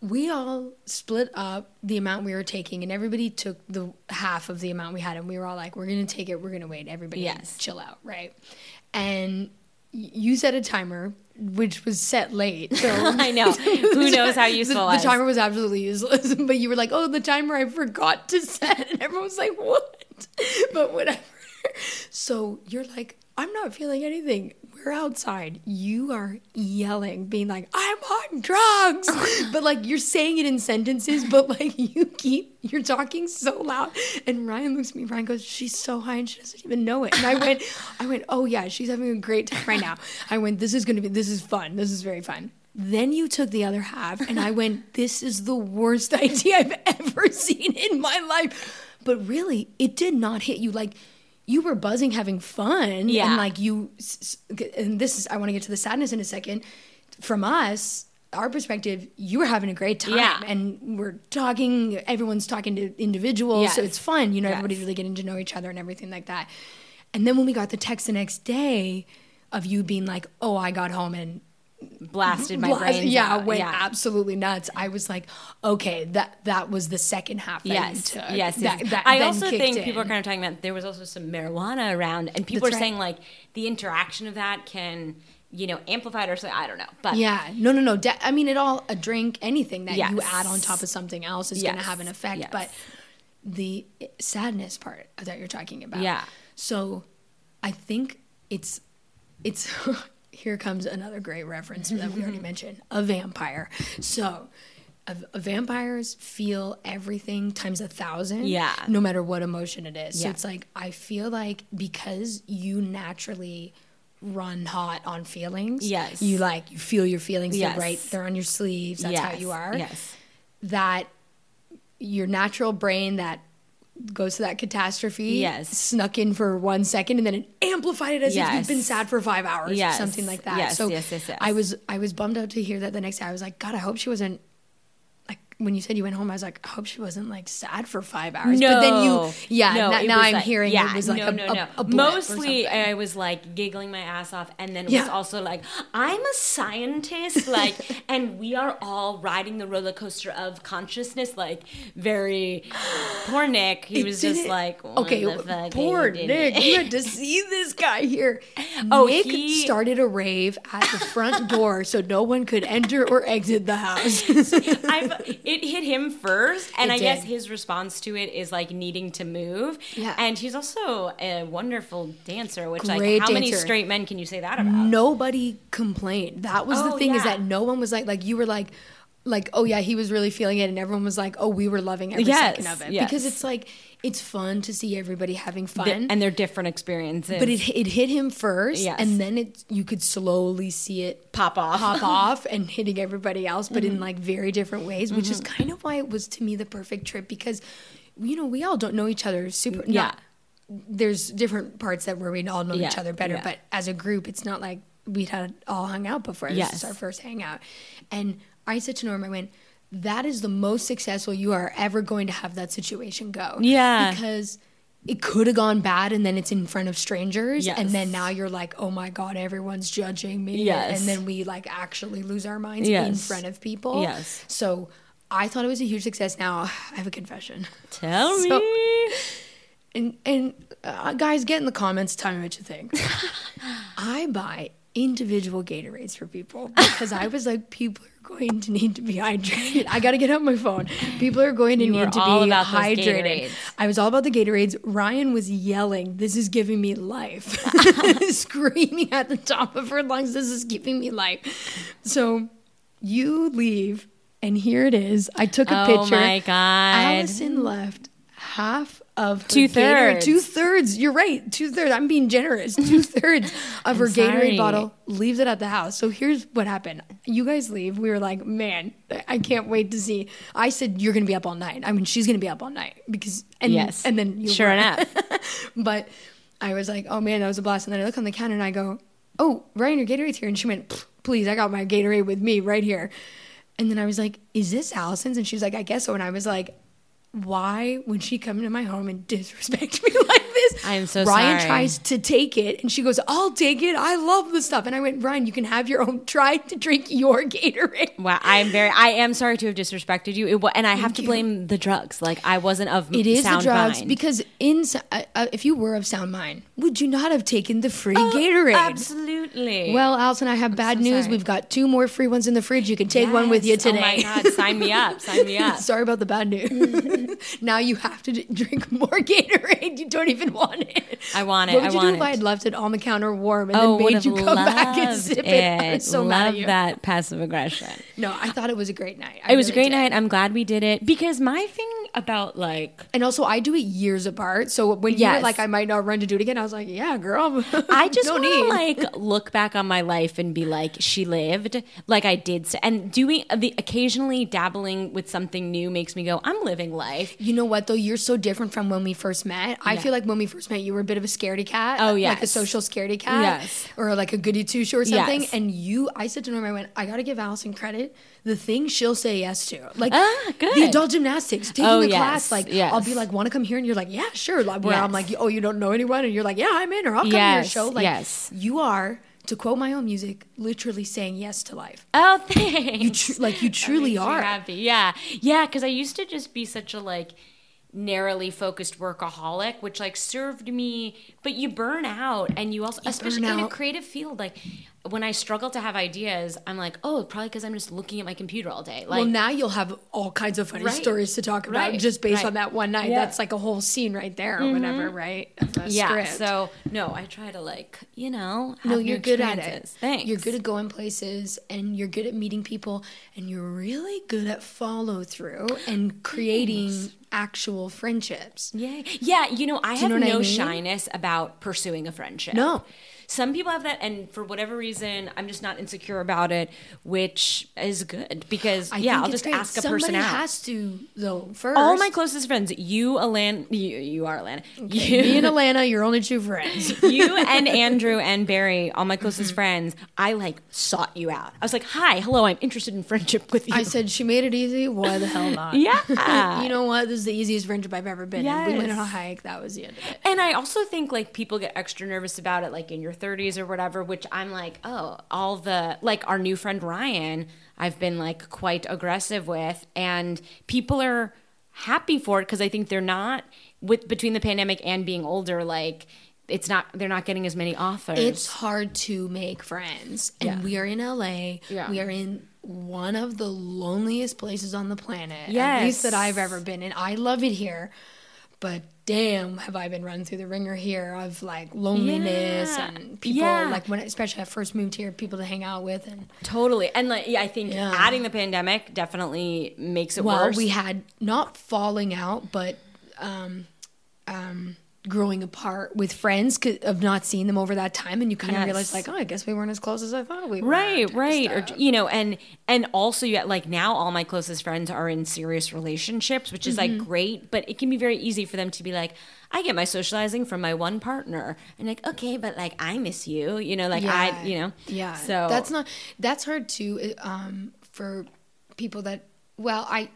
We all split up the amount we were taking, and everybody took the half of the amount we had, and we were all like, "We're gonna take it. We're gonna wait. Everybody, Yes. chill out, right?" And you set a timer, which was set late. So [laughs] I know. Who knows how useful the, the timer was absolutely useless. But you were like, "Oh, the timer I forgot to set," and everyone was like, "What?" But whatever. So you're like, "I'm not feeling anything." We're outside. You are yelling, being like, "I'm on drugs," [laughs] but like you're saying it in sentences, but like [laughs] you keep you're talking so loud. And Ryan looks at me. Ryan goes, "She's so high and she doesn't even know it." And I went, [laughs] "I went, oh yeah, she's having a great time right now." I went, "This is gonna be this is fun. This is very fun." Then you took the other half, and I went, This is the worst idea I've ever seen in my life. But really, it did not hit you. Like, you were buzzing, having fun. Yeah. And like, you, and this is, I want to get to the sadness in a second. From us, our perspective, you were having a great time. Yeah. And we're talking, everyone's talking to individuals. So it's fun. You know, Yes. everybody's really getting to know each other and everything like that. And then when we got the text the next day of you being like, Oh, I got home and Blasted my Blast- brains yeah, out. went yeah. absolutely nuts. I was like, okay, that that was the second half. That Yes, yes. That, yes. that I also think in. people are kind of talking about there was also some marijuana around, and people That's are right. saying like the interaction of that can, you know, amplify it or something. I don't know, but Yeah, no, no, no. De- I mean, it all a drink, anything that you add on top of something else is going to have an effect. Yes. But the sadness part that you're talking about, Yeah. So, I think it's it's [laughs] here comes another great reference that we already [laughs] mentioned a vampire. So. A, a vampires feel everything times a thousand, Yeah. no matter what emotion it is. So Yeah. it's like I feel like because you naturally run hot on feelings, Yes. you like you feel your feelings Yes. they're right they're on your sleeves that's how Yes, you are yes. that your natural brain that goes to that catastrophe Yes. snuck in for one second and then it amplified it as if you've been sad for five hours Yes. or something like that Yes, so yes, yes, yes. i was i was bummed out to hear that the next day i was like god i hope she wasn't when you said you went home i was like i hope she wasn't like sad for five hours No, but then you yeah no, now, now i'm like- hearing yeah, it was like no, a, no, no. a Mostly. I was like giggling my ass off, and then it Yeah. was also like, I'm a scientist, [laughs] like, and we are all riding the roller coaster of consciousness, like, very. [gasps] Poor Nick, he It was just like, okay, poor are you doing? Nick. You had to [laughs] see this guy here. Oh, Nick he- started a rave at the front [laughs] door so no one could enter or exit the house. I've, it hit him first, and It I guess his response to it is like needing to move. Yeah. and he's also a wonderful dancer. Which, Great like, how many straight men can you say that about? Nobody complained. That was the Oh, thing is that no one was like like you were like like oh yeah he was really feeling it and everyone was like oh we were loving every Yes, second of it yes. because it's like it's fun to see everybody having fun Th- and they're different experiences. but it it hit him first, Yes. and then it you could slowly see it Pop off. pop [laughs] off, and hitting everybody else, but Mm-hmm. in like very different ways, which is kind of why it was to me the perfect trip because, you know, we all don't know each other super. Yeah. not- there's different parts that where we all know each other better, yeah. but as a group, it's not like we'd had all hung out before. This Yes. is our first hangout, and I said to Norm, I went. That is the most successful you are ever going to have that situation go. Yeah. Because it could have gone bad and then it's in front of strangers and then now you're like, "Oh my god, everyone's judging me." Yes. And then we like actually lose our minds in front of people. Yes. So I thought it was a huge success. Now [sighs] I have a confession. Tell [laughs] So- me. And and uh, guys, get in the comments. Tell me what you think. [laughs] I buy individual Gatorades for people because I was like, people are going to need to be hydrated. I got to get out my phone. People are going to You need to be hydrated. I was all about the Gatorades. Ryan was yelling, "This is giving me life!" [laughs] [laughs] Screaming at the top of her lungs, "This is giving me life!" So you leave, and here it is. I took a Oh picture. Oh my God. Allison left half of her Two-thirds. Two thirds. You're right. Two thirds. I'm being generous. [laughs] Two thirds of her Gatorade bottle leaves it at the house. So here's what happened. You guys leave. We were like, man, I can't wait to see. I said you're gonna be up all night. I mean, she's gonna be up all night because and Yes. and then you Sure were. enough. [laughs] but I was like, oh man, that was a blast. And then I look on the counter and I go, oh, Ryan, your Gatorade's here. And she went, please, I got my Gatorade with me right here. And then I was like, is this Allison's? And she's like, I guess so. And I was like, why would she come to my home and disrespect me [laughs] like this? I am so Ryan sorry. tries to take it and she goes, I'll take it. I love the stuff. And I went, Ryan, you can have your own. [laughs] Try to drink your Gatorade. Wow, I'm very. I am sorry to have disrespected you, it, and I have to you. blame the drugs. Like I wasn't of It is the drugs mind. because in uh, uh, if you were of sound mind, would you not have taken the free Oh, Gatorade? Absolutely. Well, Allison, I have bad so news. sorry. We've got two more free ones in the fridge. You can take one with you today. Oh my god, sign me up! Sign me [laughs] up. Sorry about the bad news. [laughs] now you have to d- drink more Gatorade. You don't even [laughs] want it. I want it. What would I you want do if it. I had left it on the counter warm and oh, then made you come back and sip it? it. I was so mad at Love that passive aggression. No, I thought it was a great night. I It was a great did. night. I'm glad we did it because my thing about like And also, I do it years apart. So when you were like, I might not run to do it again, I was like, yeah, girl. [laughs] I just want to like look back on my life and be like, she lived like I did, and doing uh, the occasionally dabbling with something new makes me go, I'm living life. You know what though? You're so different from when we first met. I feel like when we first met, you were a bit of a scaredy cat. Oh, yeah, like a social scaredy cat. Yes. or like a goody two shoe or something. Yes. And you, I said to Norma, I went, I gotta give Allison credit. The thing she'll say yes to, like Ah, good. the adult gymnastics, taking Oh, the yes, class. Like yes. I'll be like, want to come here, and you're like, yeah, sure. Like where I'm like, oh, you don't know anyone, and you're like, yeah, I'm in, or I'll come to your show. Like yes. you are. To quote my own music, literally saying yes to life. Oh, thanks. You tr- like you truly are. happy. Yeah, yeah. Because I used to just be such a like narrowly focused workaholic, which like served me. But you burn out, and you also, especially in a creative field, like when I struggle to have ideas, I'm like, oh, probably because I'm just looking at my computer all day. Like, well, now you'll have all kinds of funny Right. stories to talk about Right. just based Right. on that one night. Yeah. Mm-hmm. That's like a whole scene right there, or whatever, right? Of yeah. script. So no, I try to like, you know, have no, you're good at it. Thanks. You're good at going places, and you're good at meeting people, and you're really good at follow through and creating actual friendships. Yay. Yeah, you know, I you have know what I no mean? shyness about pursuing a friendship. No. Some people have that, and for whatever reason, I'm just not insecure about it, which is good because, I yeah, I'll just great. ask a Somebody person out. has to though first. All my closest friends, you, Alan, you, you are Alana. me You, and [laughs] Alana, you're only two friends. [laughs] you and [laughs] Andrew and Barry, all my closest Mm-hmm. friends, I like sought you out. I was like, hi, hello, I'm interested in friendship with you. I said she made it easy. Why the hell not? yeah. you know what? This is the easiest friendship I've ever been in. We went on a hike. That was the end of it. And I also think like people get extra nervous about it, like in your 30s or whatever, which I'm like, oh, all the, like our new friend Ryan, I've been like quite aggressive with. And people are happy for it because I think they're not, with between the pandemic and being older, like, it's not, they're not getting as many offers. It's hard to make friends. And Yeah. we are in LA. Yeah. We are in one of the loneliest places on the planet. At Yes. least that I've ever been in. I love it here. But damn, have I been run through the wringer here of like loneliness Yeah. and people Yeah. like when especially I first moved here, people to hang out with and totally. And like, yeah, I think Yeah. adding the pandemic definitely makes it well, worse. we had not falling out, but um, um, growing apart with friends of not seeing them over that time, and you kind of Yes. realize like, oh, I guess we weren't as close as I thought we were. right right or you know and and also you like now all my closest friends are in serious relationships which is Mm-hmm. like great but it can be very easy for them to be like i get my socializing from my one partner and like okay but like i miss you you know like i you know yeah. so that's not that's hard too. Um, for people that well, I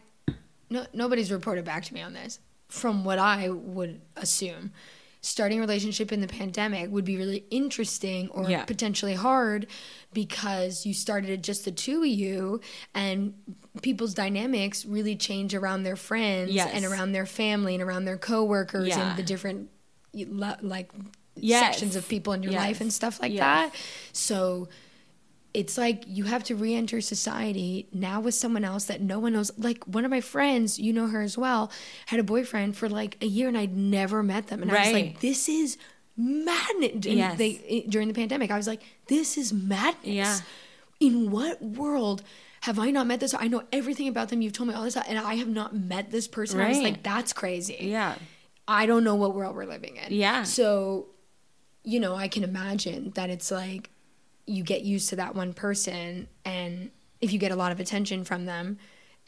no nobody's reported back to me on this. From what I would assume, starting a relationship in the pandemic would be really interesting or Yeah. potentially hard because you started it just the two of you and people's dynamics really change around their friends Yes. and around their family and around their coworkers Yeah. and the different like Yes. sections of people in your Yes. life and stuff like that. So it's like you have to re-enter society now with someone else that no one knows like one of my friends you know her as well had a boyfriend for like a year and i'd never met them and i was like this is madness and Yes. they eh, during the pandemic i was like this is madness Yeah. in what world have I not met this? I know everything about them. You've told me all this, and I have not met this person. I was like, that's crazy. Yeah. I don't know what world we're living in. Yeah. So, you know, I can imagine that it's like you get used to that one person, and if you get a lot of attention from them,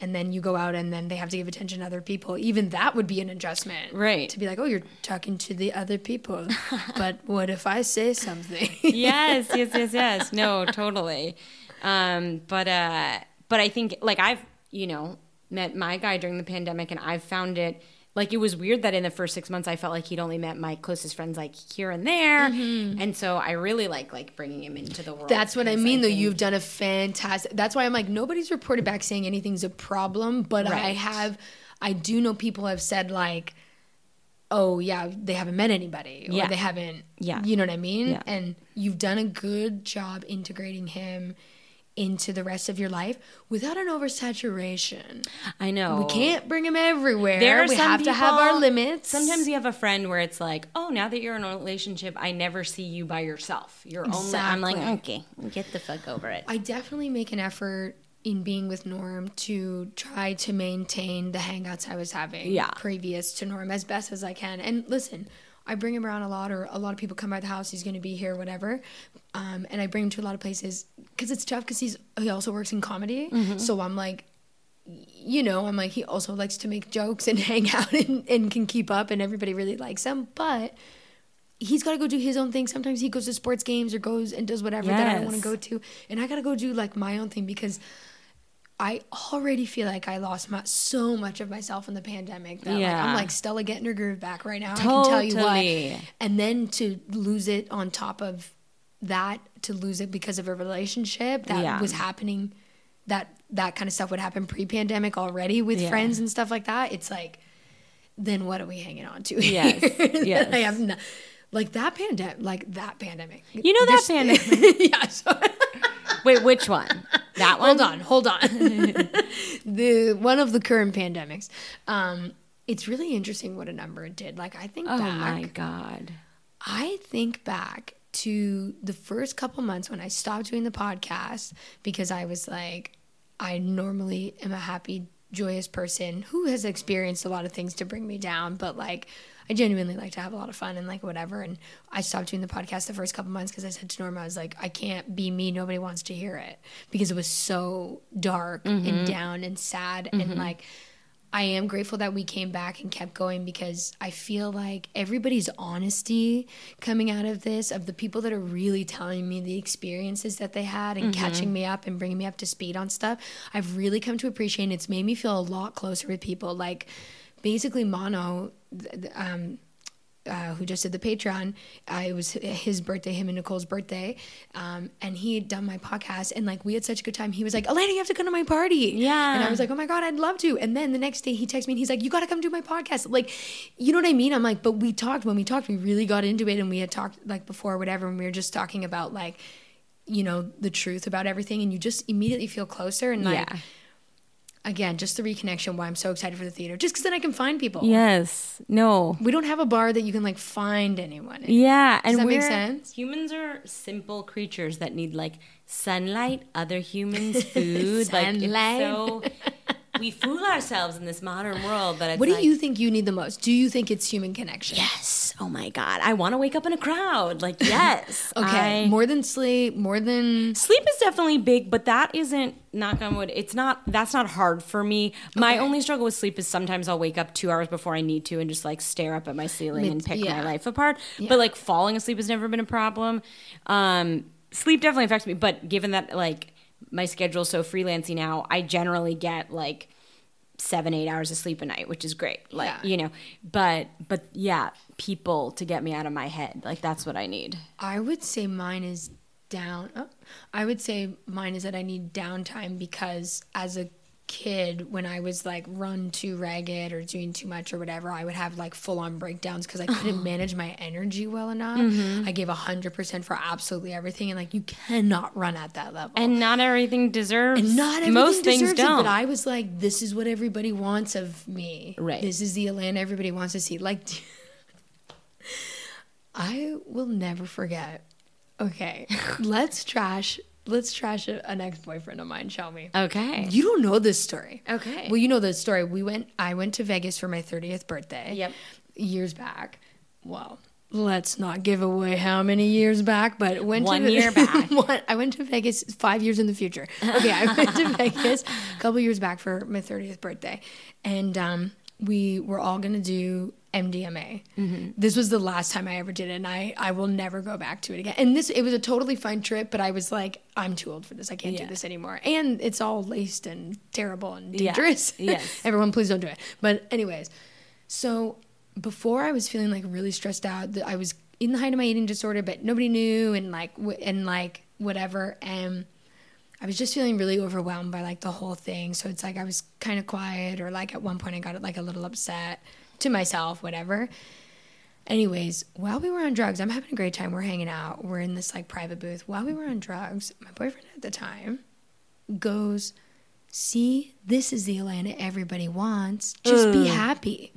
and then you go out and then they have to give attention to other people, even that would be an adjustment. Right. To be like, oh, you're talking to the other people. [laughs] but what if I say something? yes, yes, yes, yes. No, [laughs] totally. Um, but uh, but I think like I've you know met my guy during the pandemic, and I've found it like it was weird that in the first six months I felt like he'd only met my closest friends like here and there, and so I really like like bringing him into the world. Mm-hmm. That's what I mean, though. think- You've done a fantastic. That's why I'm like, nobody's reported back saying anything's a problem, but I have, I do know people have said like, oh yeah, they haven't met anybody, or Yeah. they haven't, Yeah. you know what I mean. Yeah. And you've done a good job integrating him into the rest of your life without an oversaturation. I know We can't bring him everywhere. There we have to have our limits. Sometimes you have a friend where it's like, oh, now that you're in a relationship, I never see you by yourself. You're only. I'm like, okay, get the fuck over it. I definitely make an effort in being with Norm to try to maintain the hangouts I was having Yeah. previous to Norm as best as I can. And listen, I bring him around a lot, or a lot of people come by the house. He's going to be here, whatever. Um, and I bring him to a lot of places because it's tough because he's he also works in comedy. So I'm like, you know, I'm like he also likes to make jokes and [laughs] hang out and, and can keep up, and everybody really likes him. But he's got to go do his own thing. Sometimes he goes to sports games or goes and does whatever that I don't want to go to, and I got to go do like my own thing because I already feel like I lost my, so much of myself in the pandemic that like, Yeah. I'm like Stella getting her groove back right now. I can tell you Totally. what. And then to lose it on top of that, to lose it because of a relationship that Yeah. was happening, that that kind of stuff would happen pre-pandemic already with Yeah. friends and stuff like that. It's like, then what are we hanging on to? Yes, here? Yes. [laughs] I have no, like that pandemic, like that pandemic. You know that [laughs] pandemic? [laughs] yeah. So, Wait, which one? That one? hold on, hold on. [laughs] [laughs] the one of the current pandemics. Um, it's really interesting what a number it did. Like I think Oh back, my god. I think back to the first couple months when I stopped doing the podcast because I was like, I normally am a happy, joyous person who has experienced a lot of things to bring me down, but like I genuinely like to have a lot of fun and like whatever. And I stopped doing the podcast the first couple months because I said to Norma, I was like, I can't be me. Nobody wants to hear it because it was so dark and mm-hmm. down and sad and mm-hmm. like. I am grateful that we came back and kept going because I feel like everybody's honesty coming out of this, of the people that are really telling me the experiences that they had and catching me up and bringing me up to speed on stuff, I've really come to appreciate. And it's made me feel a lot closer with people. Like, basically, Mono, um, uh, who just did the Patreon. Uh, it was his birthday, him and Nicole's birthday, um, and he had done my podcast. And like we had such a good time. He was like, "Elena, you have to come to my party." Yeah. and I was like, "Oh my god, I'd love to." And then the next day, he texted me and he's like, "You got to come do my podcast." Like, you know what I mean? I'm like, but we talked when we talked, we really got into it, and we had talked like before, whatever, and we were just talking about like, you know, the truth about everything, and you just immediately feel closer and like. Yeah. Again, just the reconnection. Why I'm so excited for the theater, just because then I can find people. Yes. No. We don't have a bar that you can like find anyone. In. Yeah, and that make sense? humans are simple creatures that need like sunlight, other humans, [laughs] food. like it's Sunlight. so [laughs] we fool ourselves in this modern world But it's What do like, you think you need the most? Do you think it's human connection? Yes. Oh my god. I want to wake up in a crowd. Like yes. [laughs] Okay. I- more than sleep, more than Sleep is definitely big, but that isn't knock on wood. It's not that's not hard for me. My Okay. only struggle with sleep is sometimes I'll wake up two hours before I need to and just like stare up at my ceiling and pick yeah. my life apart. But like falling asleep has never been a problem. Um, sleep definitely affects me, but given that like my schedule's so freelancy now, I generally get like seven, eight hours of sleep a night, which is great. Like, Yeah. you know, but, but yeah, people to get me out of my head. Like, that's what I need. I would say mine is down. Oh, I would say mine is that I need downtime because as a kid, when I was like run too ragged or doing too much or whatever, I would have like full on breakdowns because I couldn't manage my energy well enough. Mm-hmm. I gave 100% for absolutely everything. And like, you cannot run at that level. And not everything deserves, And not everything most things don't. it, but I was like, this is what everybody wants of me. Right. This is the Alana everybody wants to see. Like, [laughs] I will never forget. Okay, [laughs] let's trash. Let's trash an ex boyfriend of mine, shall we? okay. You don't know this story. Okay. Well, you know the story. We went. I went to Vegas for my thirtieth birthday. Yep. Years back. Well, let's not give away how many years back, but went One to, year back. [laughs] One- I went to Vegas five years in the future. Okay, I went to [laughs] Vegas a couple years back for my thirtieth birthday, and um, we were all gonna do MDMA. Mm-hmm. This was the last time I ever did it, and I I will never go back to it again. And this it was a totally fine trip, but I was like, I'm too old for this. I can't do this anymore. And it's all laced and terrible and Yeah. dangerous. [laughs] Yes. Everyone, please don't do it. But anyways, so before I was feeling like really stressed out, I was in the height of my eating disorder, but nobody knew, and like and like whatever, and I was just feeling really overwhelmed by like the whole thing. So it's like I was kind of quiet, or like at one point I got like a little upset to myself, whatever. Anyways, while we were on drugs, I'm having a great time. We're hanging out. We're in this like private booth. While we were on drugs, my boyfriend at the time goes, See, this is the Alana everybody wants. Just be happy.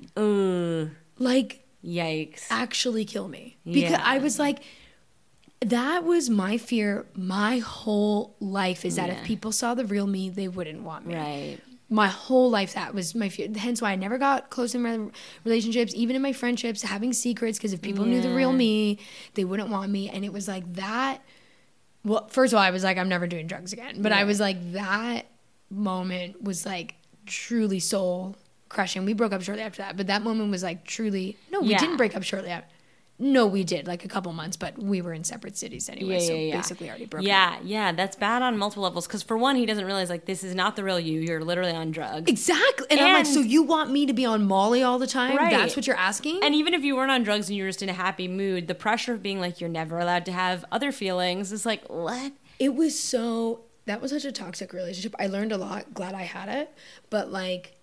Like, Yikes. actually kill me. Because Yeah. I was like, that was my fear my whole life is that if people saw the real me, they wouldn't want me. Right. My whole life, that was my fear. Hence why I never got close in my relationships, even in my friendships, having secrets. Because if people knew the real me, they wouldn't want me. And it was like that. Well, first of all, I was like, I'm never doing drugs again. But I was like, that moment was like truly soul crushing. We broke up shortly after that, but that moment was like truly. No, we Yeah. didn't break up shortly after. No, we did like a couple months, but we were in separate cities anyway, so basically already broken. Yeah, yeah, that's bad on multiple levels. Because for one, he doesn't realize like this is not the real you. You're literally on drugs. Exactly. And, I'm like, so you want me to be on Molly all the time? Right. That's what you're asking? And even if you weren't on drugs and you were just in a happy mood, the pressure of being like you're never allowed to have other feelings is like what? it was so that was such a toxic relationship. I learned a lot. Glad I had it, but like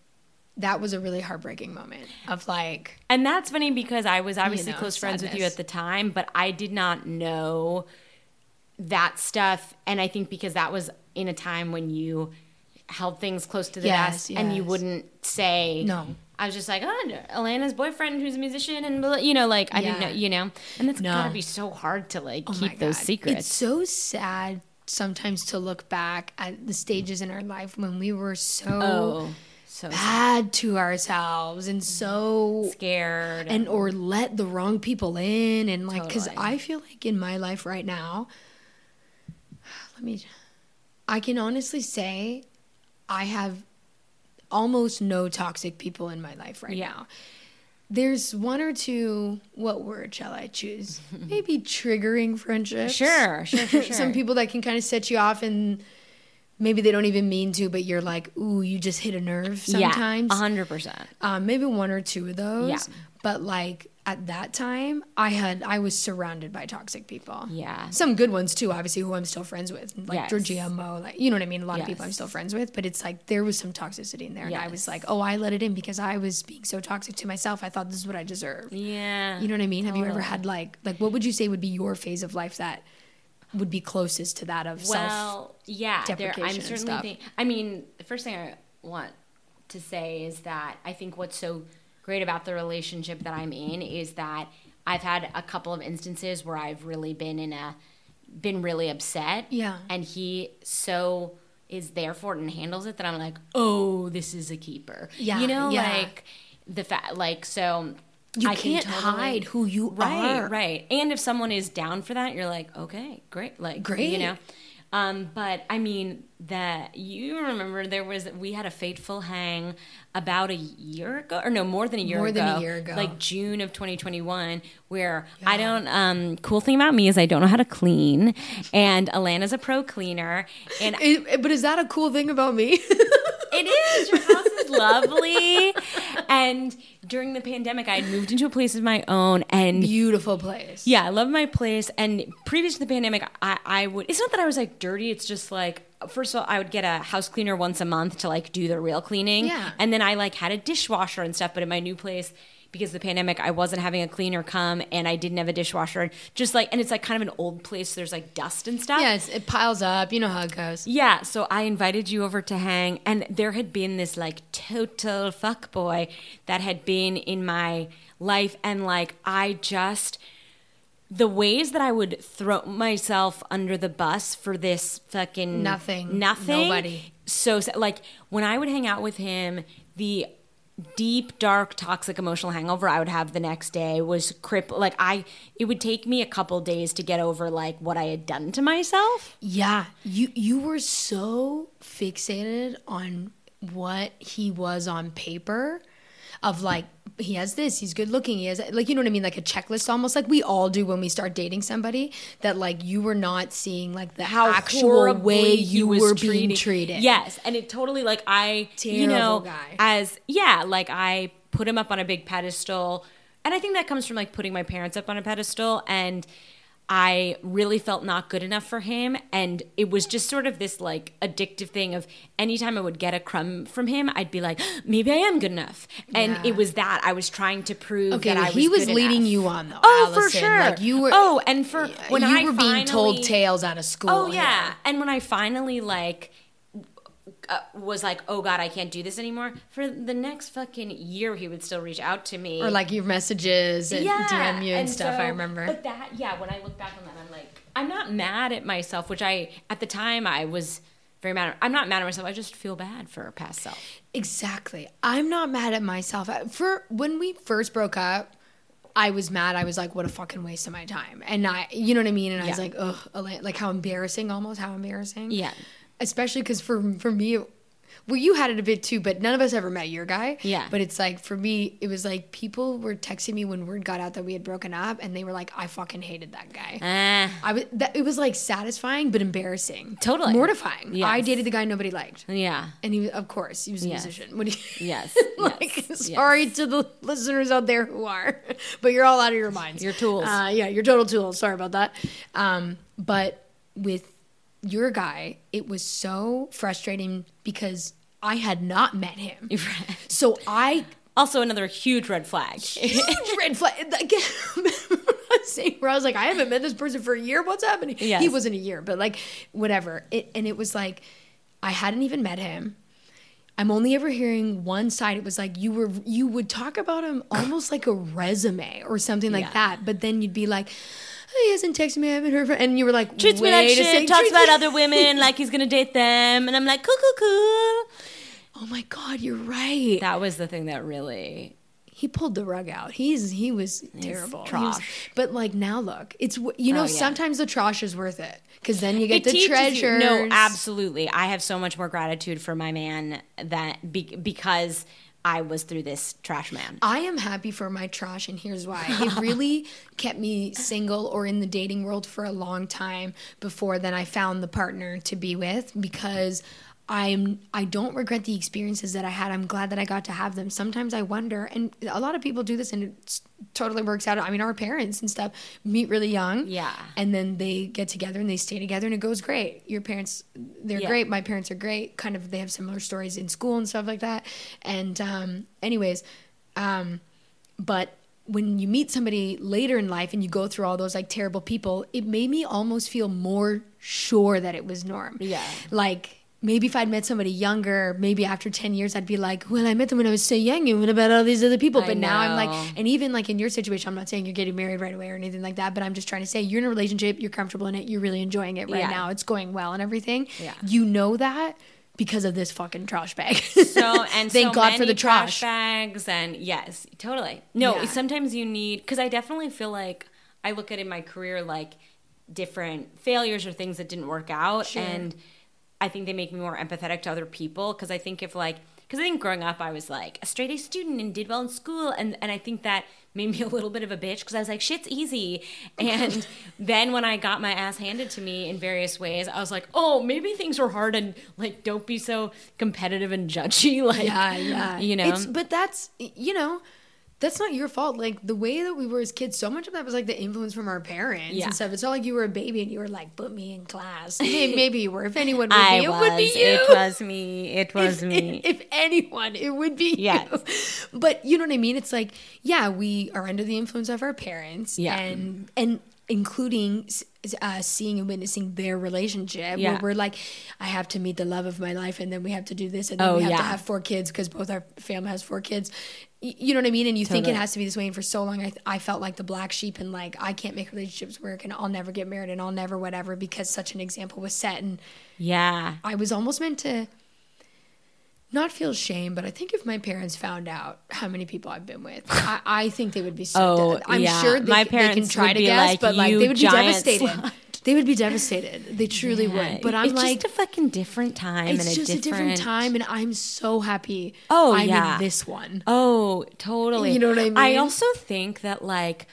that was a really heartbreaking moment of like And that's funny because I was obviously know, close friends with you at the time, but I did not know that stuff. And I think because that was in a time when you held things close to the Yes, vest and you wouldn't say No. I was just like, oh, Alana's boyfriend who's a musician, and you know, like I didn't know, you know, and it's No. gotta be so hard to like Oh keep those secrets. It's so sad sometimes to look back at the stages in our life when we were so oh, so bad to ourselves and mm-hmm. so scared. and or let the wrong people in and like because Totally. i feel like in my life right now [sighs] let me i can honestly say i have almost no toxic people in my life right Yeah. now there's one or two what word shall i choose [laughs] maybe triggering friendships Sure, sure, sure, [laughs] sure. some people that can kind of set you off and maybe they don't even mean to but you're like ooh you just hit a nerve sometimes yeah, hundred percent. um, maybe one or two of those. Yeah. But like at that time, I had I was surrounded by toxic people. Yeah. Some good ones too, obviously, who I'm still friends with, like Yes. Georgia Mo, like you know what I mean. A lot of people I'm still friends with, but it's like there was some toxicity in there, and I was like, oh, I let it in because I was being so toxic to myself. I thought this is what I deserved. Yeah, You know what I mean? Have you ever had like like what would you say would be your phase of life that would be closest to that of self? Well, yeah, there, I'm certainly. Think, I mean, the first thing I want to say is that I think what's so great about the relationship that I'm in is that I've had a couple of instances where I've really been in a been really upset. Yeah. and he so is there for it and handles it that I'm like, oh, this is a keeper. Yeah, you know, yeah. like the fact, like so. You I can can't hide who you right, are. Right, And if someone is down for that, you're like, okay, great, like, Great. you know. Um, but I mean, that you remember there was we had a fateful hang about a year ago, or no, more than a year More ago, than a year ago. like June of 2021, where I don't. Um, cool thing about me is I don't know how to clean, and Alana's a pro cleaner, and It- but is that a cool thing about me? [laughs] it is. Your house is lovely. And during the pandemic, I had moved into a place of my own, and Beautiful place. yeah, I love my place. And previous to the pandemic, I, I would. It's not that I was like dirty. It's just like first of all, I would get a house cleaner once a month to like do the real cleaning. Yeah. And then I like had a dishwasher and stuff. But in my new place. Because of the pandemic, I wasn't having a cleaner come, and I didn't have a dishwasher. And Just like, and it's like kind of an old place. So there's like dust and stuff. Yes, it piles up. You know how it goes. Yeah, so I invited you over to hang, and there had been this like total fuck boy that had been in my life, and like I just the ways that I would throw myself under the bus for this fucking Nothing. nothing, Nobody. So like when I would hang out with him, the deep dark toxic emotional hangover i would have the next day was like i it would take me a couple days to get over like what i had done to myself. Yeah, you you were so fixated on what he was on paper, of like he has this, he's good looking, he has like you know what I mean, like a checklist almost like we all do when we start dating somebody. That like you were not seeing like the how actual way you were treating- being treated. Yes, and it totally like I, you know, guy. as yeah, like I put him up on a big pedestal, and I think that comes from like putting my parents up on a pedestal, and I really felt not good enough for him, and it was just sort of this like addictive thing of anytime I would get a crumb from him, I'd be like, [gasps] maybe I am good enough, and Yeah. it was that I was trying to prove Okay, that well, I was. he was leading enough. you on though. Oh, for sure. Like you were. Oh, and for when you I were being told tales out of oh, school. Oh here. yeah, and when I finally like uh, was like, oh god, I can't do this anymore. For the next fucking year, he would still reach out to me Or like your messages and DM you and, stuff. I remember. But that, yeah, when I look back on that, I'm like, I'm not mad at myself, which I at the time I was very mad. At, I'm not mad at myself. I just feel bad for a past self. Exactly. I'm not mad at myself. For when we first broke up, I was mad. I was like, what a fucking waste of my time. And I, you know what I mean? And I was like, ugh, like how embarrassing almost, how embarrassing. Yeah. Especially because for, for me, well, you had it a bit too, but none of us ever met your guy. Yeah. But it's like, for me, it was like people were texting me when word got out that we had broken up and they were like, I fucking hated that guy. Ah, I was, that, it was like satisfying, but embarrassing. Totally. Mortifying. Yes. I dated the guy nobody liked. yeah. And he was, of course, he was a Yes. musician. What do you, [laughs] Yes. [laughs] like, yes, sorry yes. to the listeners out there who are, [laughs] but you're all out of your minds. You're tools. Uh, yeah, you're total tools. Sorry about that. Um, but with your guy, it was so frustrating because I had not met him. [laughs] So I Also, another huge red flag. huge red flag. [laughs] Again, [laughs] saying where I was like, I haven't met this person for a year. What's happening? Yes. He wasn't a year, but like whatever. It and it was like I hadn't even met him. I'm only ever hearing one side. It was like you were you would talk about him almost like a resume or something like Yeah. that, but then you'd be like. "Oh, He hasn't texted me. I haven't heard from. And you were like, treats me like "Wait a shit, talks about other women like he's gonna date them, and I'm like, cool, cool, cool. Oh my god, you're right. That was the thing that really he pulled the rug out. He's he was terrible. He was- but like now, look, it's you know Oh, yeah. sometimes the trash is worth it because then you get the treasure. No, absolutely. I have so much more gratitude for my man that be, because I was through this trash man. I am happy for my trash, and here's why. It really [laughs] kept me single or in the dating world for a long time before then I found the partner to be with because I'm I don't regret the experiences that I had. I'm glad that I got to have them. Sometimes I wonder, and a lot of people do this, and it totally works out. I mean, our parents and stuff meet really young, Yeah. and then they get together and they stay together, and it goes great. Your parents, they're Yeah. great. My parents are great. Kind of, they have similar stories in school and stuff like that. And um, anyways, um, but when you meet somebody later in life and you go through all those like terrible people, it made me almost feel more sure that it was norm. Yeah. Like maybe if I'd met somebody younger, maybe after 10 years, I'd be like, well, I met them when I was so young and what about all these other people? But now I'm like, and even like in your situation, I'm not saying you're getting married right away or anything like that, but I'm just trying to say you're in a relationship, you're comfortable in it, you're really enjoying it right Yeah. now, it's going well and everything. Yeah. You know that because of this fucking trash bag. So [laughs] and thank so God for the trash. bags and yes, totally. No, Yeah. sometimes you need because I definitely feel like I look at in my career like different failures or things that didn't work out, Sure. and I think they make me more empathetic to other people because I think if like because I think growing up I was like a straight A student and did well in school, and and I think that made me [laughs] a little bit of a bitch because I was like shit's easy, [laughs] and then when I got my ass handed to me in various ways, I was like, oh maybe things are hard and like don't be so competitive and judgy, [laughs] like yeah, yeah. you know. It's, but that's you know, that's not your fault. Like the way that we were as kids, so much of that was like the influence from our parents Yeah. and stuff. It's not like you were a baby and you were like, "Put me in class." May- [laughs] Maybe you were. If anyone would I be, it was. would be you. It was me. It was if, me. [laughs] If anyone, it would be Yes. you. But you know what I mean? It's like, yeah, we are under the influence of our parents. Yeah. And and including uh, seeing and witnessing their relationship Yeah. where we're like, I have to meet the love of my life and then we have to do this and then Oh, we have to have four kids because both our family has four kids. You know what I mean? And you think it has to be this way. And for so long, I, I felt like the black sheep and like, I can't make relationships work and I'll never get married and I'll never whatever because such an example was set. And yeah. I was almost meant to not feel shame, but I think if my parents found out how many people I've been with, I, I think they would be so. Oh, I'm yeah. sure they, My they can parents try to be guess, like, but like "You they would be devastated. slut. They would be devastated. They truly Yeah. would. But I'm it's like, just a fucking different time. it's and just a different time, and I'm so happy. Oh, I'm yeah. in this one. Oh, totally. You know what I mean? I also think that like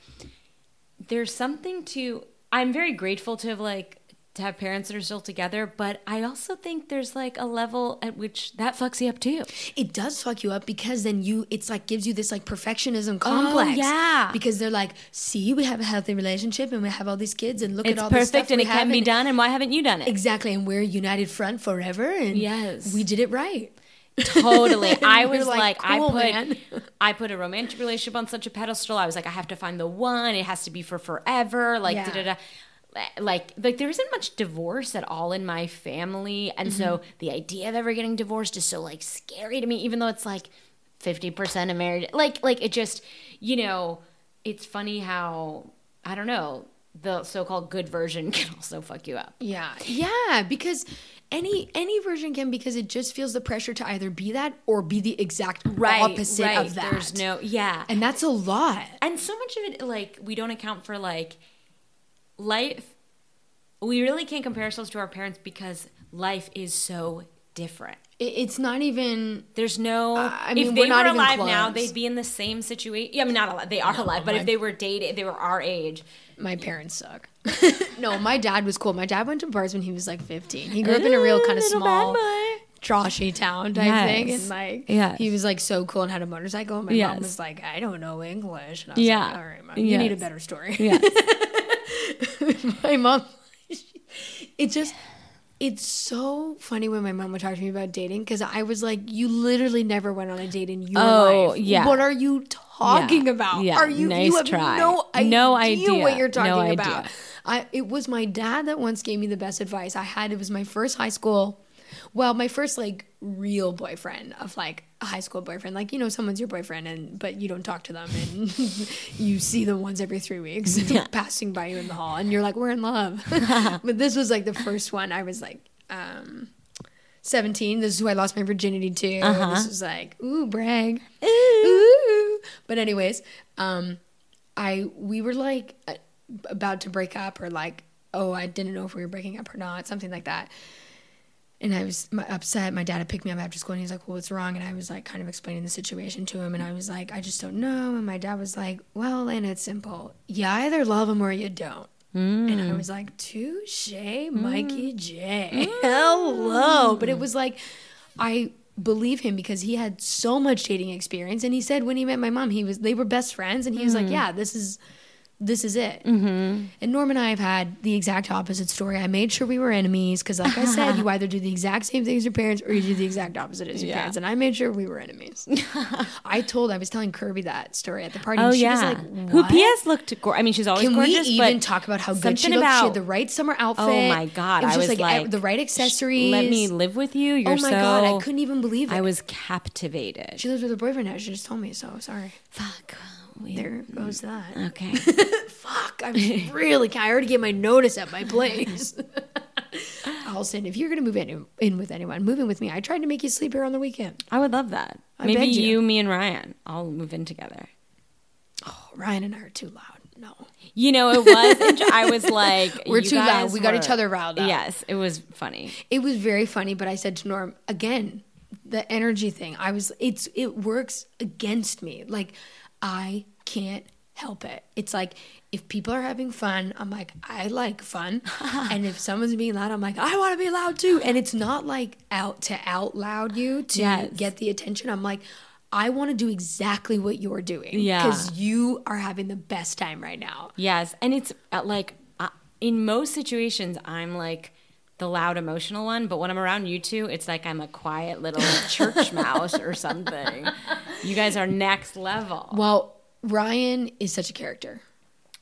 there's something to I'm very grateful to have like to have parents that are still together, but I also think there's like a level at which that fucks you up too. It does fuck you up because then you, it's like gives you this like perfectionism oh, complex. Oh, yeah. Because they're like, see, we have a healthy relationship and we have all these kids and look It's at all this perfect stuff and it can be and- done and why haven't you done it? Exactly, and we're a united front forever, and Yes. we did it right. Totally. [laughs] I was like, like, "Cool, I man." put [laughs] I put a romantic relationship on such a pedestal. I was like, I have to find the one. It has to be for forever. Like Yeah. da da da. Like like there isn't much divorce at all in my family, and so Mm-hmm. the idea of ever getting divorced is so like scary to me. Even though it's like fifty percent of marriage, like like it just you know it's funny how I don't know the so-called good version [laughs] can also fuck you up. Yeah, yeah, because any any version can because it just feels the pressure to either be that or be the exact opposite of that. There's no yeah. and that's a lot. and so much of it like we don't account for like life we really can't compare ourselves to our parents because life is so different it's not even. there's no I mean, if they were alive now they'd be in the same situation yeah i mean not alive they are alive but my- if they were dated, they were our age My parents suck. [laughs] no, my dad was cool. My dad went to bars when he was like 15. He grew up in a real kind of small, trashy town type Yes. thing, and like Yes. he was like so cool and had a motorcycle. And my Yes. mom was like, "I don't know English," and I was Yeah. like, "All right, mom, you need a better story." yes [laughs] [laughs] my mom [laughs] it just it's so funny when my mom would talk to me about dating because I was like, you literally never went on a date in your Oh, life. yeah. What are you talking Yeah. about? Yeah. Are you Nice you have try. no idea, No idea. what you're talking No about? I it was my dad that once gave me the best advice I had. It was my first high school well, my first like real boyfriend of like a high school boyfriend, like you know, someone's your boyfriend, and but you don't talk to them, and [laughs] you see them once every three weeks, [laughs] passing by you in the hall, and you're like, we're in love. [laughs] but this was like the first one. I was like, um, 17. This is who I lost my virginity to. This was like, ooh, brag, ooh. But anyways, um, I we were like uh, about to break up, or like, oh, I didn't know if we were breaking up or not, something like that and I was upset. My dad had picked me up after school, and he's like, "Well, what's wrong?" And I was like, kind of explaining the situation to him, and I was like, "I just don't know." And my dad was like, "Well, Lana, it's simple. You either love him or you don't." And I mm. was like, "Touche, mm. Mikey J. [laughs] Mm. Hello." But it was like, I believe him because he had so much dating experience, and he said when he met my mom, he was they were best friends, and he was like, "Yeah, this is." This is it. Mm-hmm. And Norm and I have had the exact opposite story. I made sure we were enemies because, like I said, you [laughs] either do the exact same thing as your parents or you do the exact opposite as your Yeah. parents. And I made sure we were enemies. [laughs] I told, I was telling Kirby that story at the party. oh and she yeah was like, who ps looked gor- i mean she's always Can we even talk about how good she looked? she about- had the right summer outfit. oh my god It was i just was like, like, the right accessories. let me live with you you're oh my so god, I couldn't even believe it. i was captivated She lives with her boyfriend now. She just told me so. Sorry. fuck we- There goes that. okay [laughs] Fuck, I'm [laughs] really. I already get my notice at my place. [laughs] Allison, if you're gonna move in, in with anyone, move in with me. I tried to make you sleep here on the weekend. i would love that I maybe you. you me and ryan all move in together Oh, Ryan and I are too loud. No, You know, it was. int- I was like, We're you too loud. guys We got each other riled up. Yes, it was funny. it was very funny. But I said to Norm again, the energy thing. I was it's it works against me. Like I can't help it. It's like if people are having fun, I'm like I like fun. [laughs] and if someone's being loud, I'm like I want to be loud too. And it's not like out to out loud you to Yes. get the attention. I'm like I want to do exactly what you're doing Yeah. cuz you are having the best time right now. Yes, and it's uh, like uh, in most situations, I'm like the loud emotional one, but when I'm around you two, it's like I'm a quiet little [laughs] church mouse or something. You guys are next level. Well, Ryan is such a character.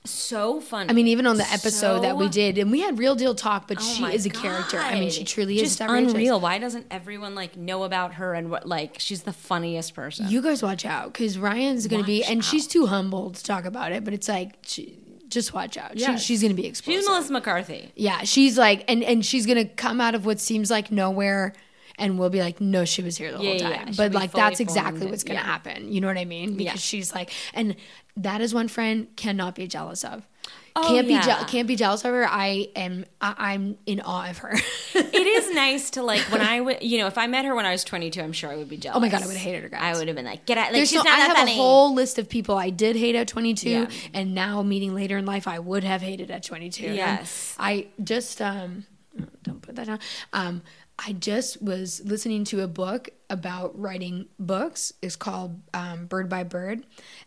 So funny. I mean, even on the episode that we did, and we had real deal talk, but Oh she is a character. I mean, she God. truly is just outrageous. unreal. Why doesn't everyone like know about her and what? Like, she's the funniest person. You guys watch out because Ryan's going to be, and out. she's too humble to talk about it, but it's like, she, just watch out. Yes. She, she's going to be explosive. she's Melissa McCarthy. Yeah, she's like, and and she's gonna come out of what seems like nowhere, and we'll be like, no, she was here the Yeah, whole time. yeah. But like, that's exactly formed. what's gonna Yeah. happen. You know what I mean? Because she's like, and that is one friend cannot be jealous of. Oh, can't be je- can't be jealous of her. I am I, I'm in awe of her. [laughs] it is [laughs] nice to like when I would, you know, if I met her when I was 22, I'm sure I would be jealous. Oh my God, I would've hated her, guys. I would have been like, get out. Like, There's she's no, not I that have funny. a whole list of people I did hate at 22, Yeah. and now meeting later in life, I would have hated at 22. And Yes. I just um, don't put that down. Um, I just was listening to a book about writing books. It's called um, Bird by Bird,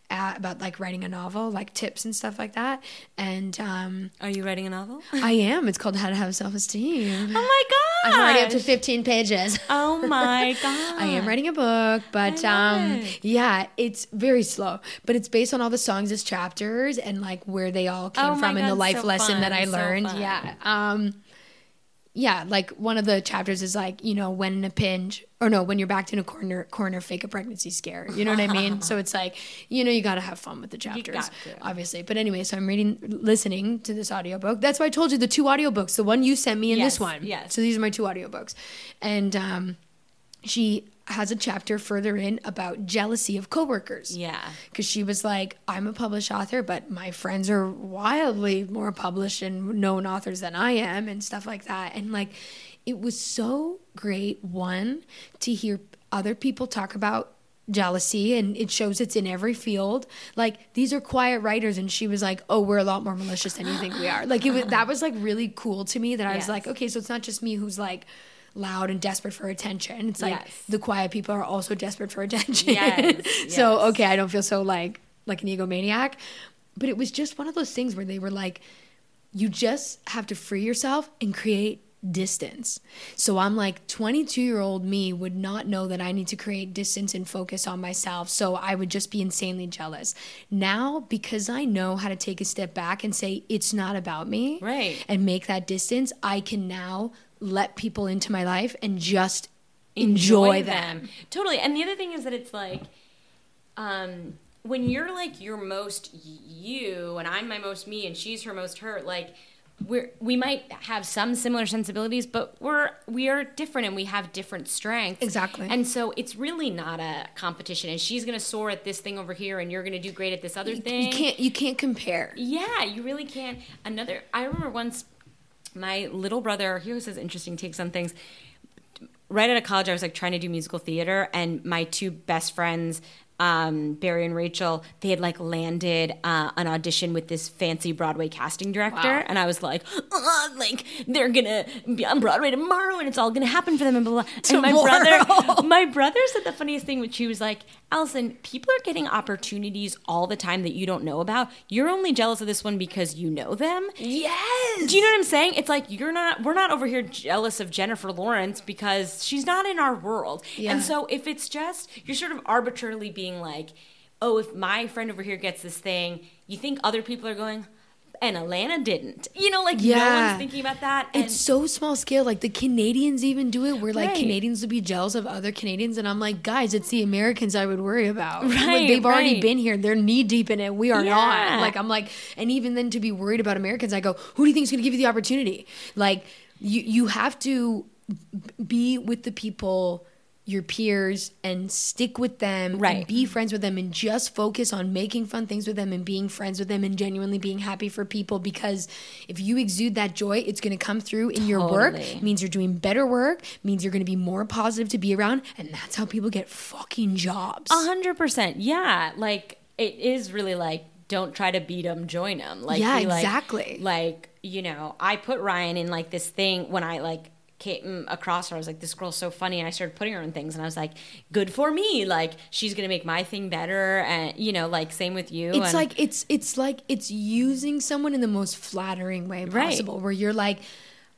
uh, about like writing a novel, like tips and stuff like that. And um, Are you writing a novel? I am. It's called How to Have Self Esteem. Oh my god! I'm already up to 15 pages. Oh my god! [laughs] I am writing a book, but um, it. yeah, it's very slow. But it's based on all the songs as chapters and like where they all came Oh from and the life so lesson that I learned. fun. yeah. Yeah, like one of the chapters is like, you know, when in a pinch or no, when you're backed in a corner, corner, fake a pregnancy scare. You know what I mean? so it's like, you know, you got to have fun with the chapters, obviously. But anyway, so I'm reading, listening to this audiobook. That's why I told you the two audiobooks, the one you sent me and Yes, this one. yes. So these are my two audiobooks. And, um, she has a chapter further in about jealousy of coworkers. Yeah. Because she was like, I'm a published author, but my friends are wildly more published and known authors than I am, and stuff like that. And like, it was so great, one, to hear other people talk about jealousy and it shows it's in every field like these are quiet writers and she was like oh we're a lot more malicious than you think we are like it was that was like really cool to me that i was like okay so it's not just me who's like loud and desperate for attention it's like Yes. the quiet people are also desperate for attention Yes, [laughs] so yes. okay i don't feel so like like an egomaniac but it was just one of those things where they were like you just have to free yourself and create distance. So I'm like 22 year old me would not know that I need to create distance and focus on myself. So I would just be insanely jealous. Now, because I know how to take a step back and say, it's not about me. Right. And make that distance, I can now let people into my life and just enjoy, them. Totally. And the other thing is that it's like, um, when you're like your most you and I'm my most me and she's her most her, like we're we might have some similar sensibilities, but we're we are different and we have different strengths. Exactly. And so it's really not a competition. And she's gonna soar at this thing over here, and you're gonna do great at this other thing. You can't you can't compare. Yeah, you really can't. Another, I remember once my little brother, he always has interesting takes on things. Right out of college, I was like trying to do musical theater, and my two best friends, um, Barry and Rachel, they had like landed uh, an audition with this fancy Broadway casting director, Wow. and I was like, "Uh, like they're gonna be on Broadway tomorrow, and it's all gonna happen for them, and blah blah. blah. [laughs] And my brother, my brother said the funniest thing, which he was like, Allison, people are getting opportunities all the time that you don't know about. You're only jealous of this one because you know them. Yes. Do you know what I'm saying? It's like you're not we're not over here jealous of Jennifer Lawrence because she's not in our world. Yeah. And so if it's just you're sort of arbitrarily being like, "Oh, if my friend over here gets this thing, you think other people are going and Alana didn't." You know, like no Yeah. one's thinking about that. And It's so small scale. Like the Canadians even do it, where like Right. Canadians would be jealous of other Canadians, and I'm like, guys, it's the Americans I would worry about. Like, Right, they've already been here; they're knee deep in it. We are Yeah. not. Like I'm like, and even then to be worried about Americans, I go, who do you think is going to give you the opportunity? Like you, you have to be with the people your peers and stick with them and Right. be friends with them and just focus on making fun things with them and being friends with them and genuinely being happy for people because if you exude that joy it's going to come through in your work It means you're doing better work means you're going to be more positive to be around and that's how people get fucking jobs A hundred percent. Yeah. Like it is really like don't try to beat them, join them. Like Yeah, like- exactly. Like you know, I put Ryan in like this thing when I like came across her. I was like, this girl's so funny, and I started putting her in things, and I was like, good for me. Like she's gonna make my thing better, and you know, like same with you. it's and- like it's it's like it's using someone in the most flattering way Right. possible where you're like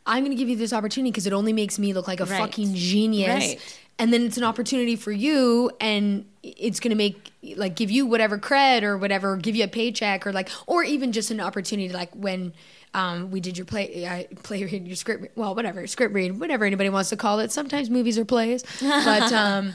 i'm going to give you this opportunity because it only makes me look like a Right. fucking genius Right. and then it's an opportunity for you and it's going to make like give you whatever cred or whatever give you a paycheck or like or even just an opportunity like when um, we did your play, I play read your script, well, whatever, script read, whatever anybody wants to call it. Sometimes movies are plays, but [laughs] um,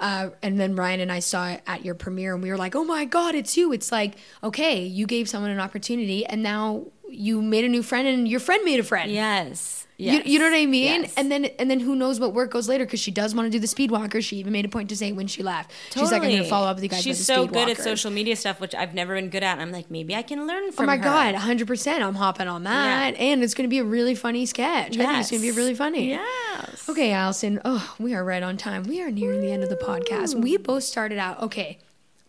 uh, and then Ryan and I saw it at your premiere, and we were like, oh my god, it's you! It's like, okay, you gave someone an opportunity, and now you made a new friend, and your friend made a friend. yes. You, yes. you know what I mean? Yes. And then and then who knows what work goes later because she does want to do the speed walker. She even made a point to say when she left. She's like, I'm going to follow up with you guys. She's so good at social media stuff, which I've never been good at. I'm like, maybe I can learn oh from. Oh my her. god, 100. percent I'm hopping on that, and it's going to be a really funny sketch. I think it's going to be really funny. Yes. Okay, Allison. Oh, we are right on time. We are nearing the end of the podcast. We both started out. Okay,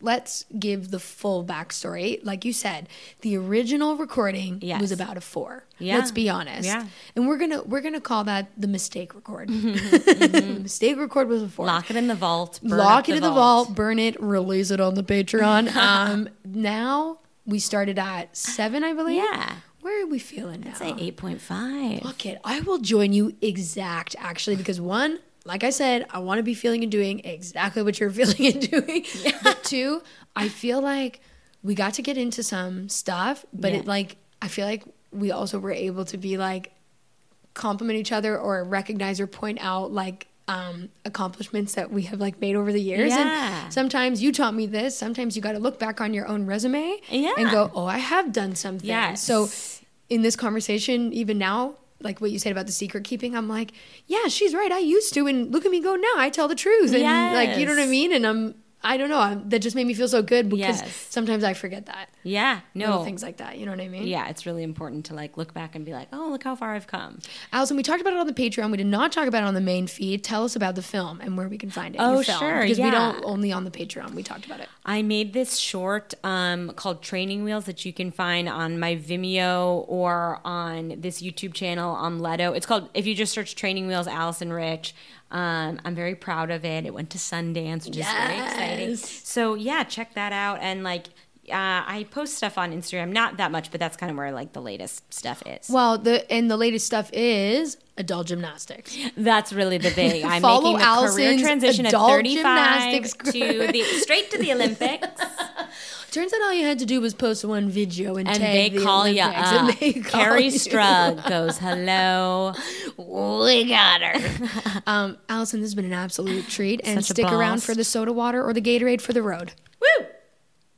let's give the full backstory. Like you said, the original recording Yes. was about a four. Yeah. Let's be honest. Yeah. And we're gonna we're gonna call that the mistake record. [laughs] the mistake record was a four. Lock it in the vault. burn Lock it in the vault, burn it, release it on the Patreon. [laughs] um, now we started at seven, I believe. Yeah. Where are we feeling now? Say eight point five. Fuck it. I will join you exact actually because one, like I said, I want to be feeling and doing exactly what you're [laughs] feeling and doing. But two, I feel like we got to get into some stuff, but Yeah. it like I feel like we also were able to be like compliment each other or recognize or point out like um, accomplishments that we have like made over the years. Yeah. And sometimes you taught me this. Sometimes you got to look back on your own resume Yeah. and go, "Oh, I have done something." Yes. So in this conversation, even now, like what you said about the secret keeping, I'm like, yeah, she's right. I used to, and look at me go now. I tell the truth, and like you know what I mean. And I'm, I don't know. I'm, that just made me feel so good because Yes. sometimes I forget that Yeah. little No. things like that. You know what I mean? yeah, it's really important to like look back and be like, oh, look how far I've come. Allison, we talked about it on the Patreon. We did not talk about it on the main feed. Tell us about the film and where we can find it. Oh, film, sure, Because we yeah. don't only on the Patreon. We talked about it. I made this short um, called Training Wheels that you can find on my Vimeo or on this YouTube channel on Leto. It's called, if you just search Training Wheels, Allison Rich. Um, I'm very proud of it. It went to Sundance, which is very exciting. So, yeah, check that out. And like, uh, I post stuff on Instagram, not that much, but that's kind of where like the latest stuff is. Well, the and the latest stuff is adult gymnastics. That's really the big. [laughs] I'm Follow making the career Allison's transition at 35 gymnastics to the [laughs] straight to the Olympics. [laughs] Turns out all you had to do was post one video and, and tag they the call you Olympics, up. and they call Kerri. Strug goes, "Hello, we got her. um, Allison, this has been an absolute treat, and Such stick around for the soda water or the Gatorade for the road.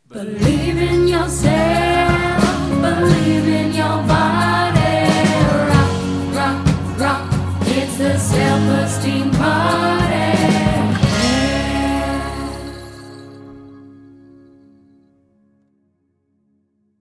Believe in yourself, believe in your body.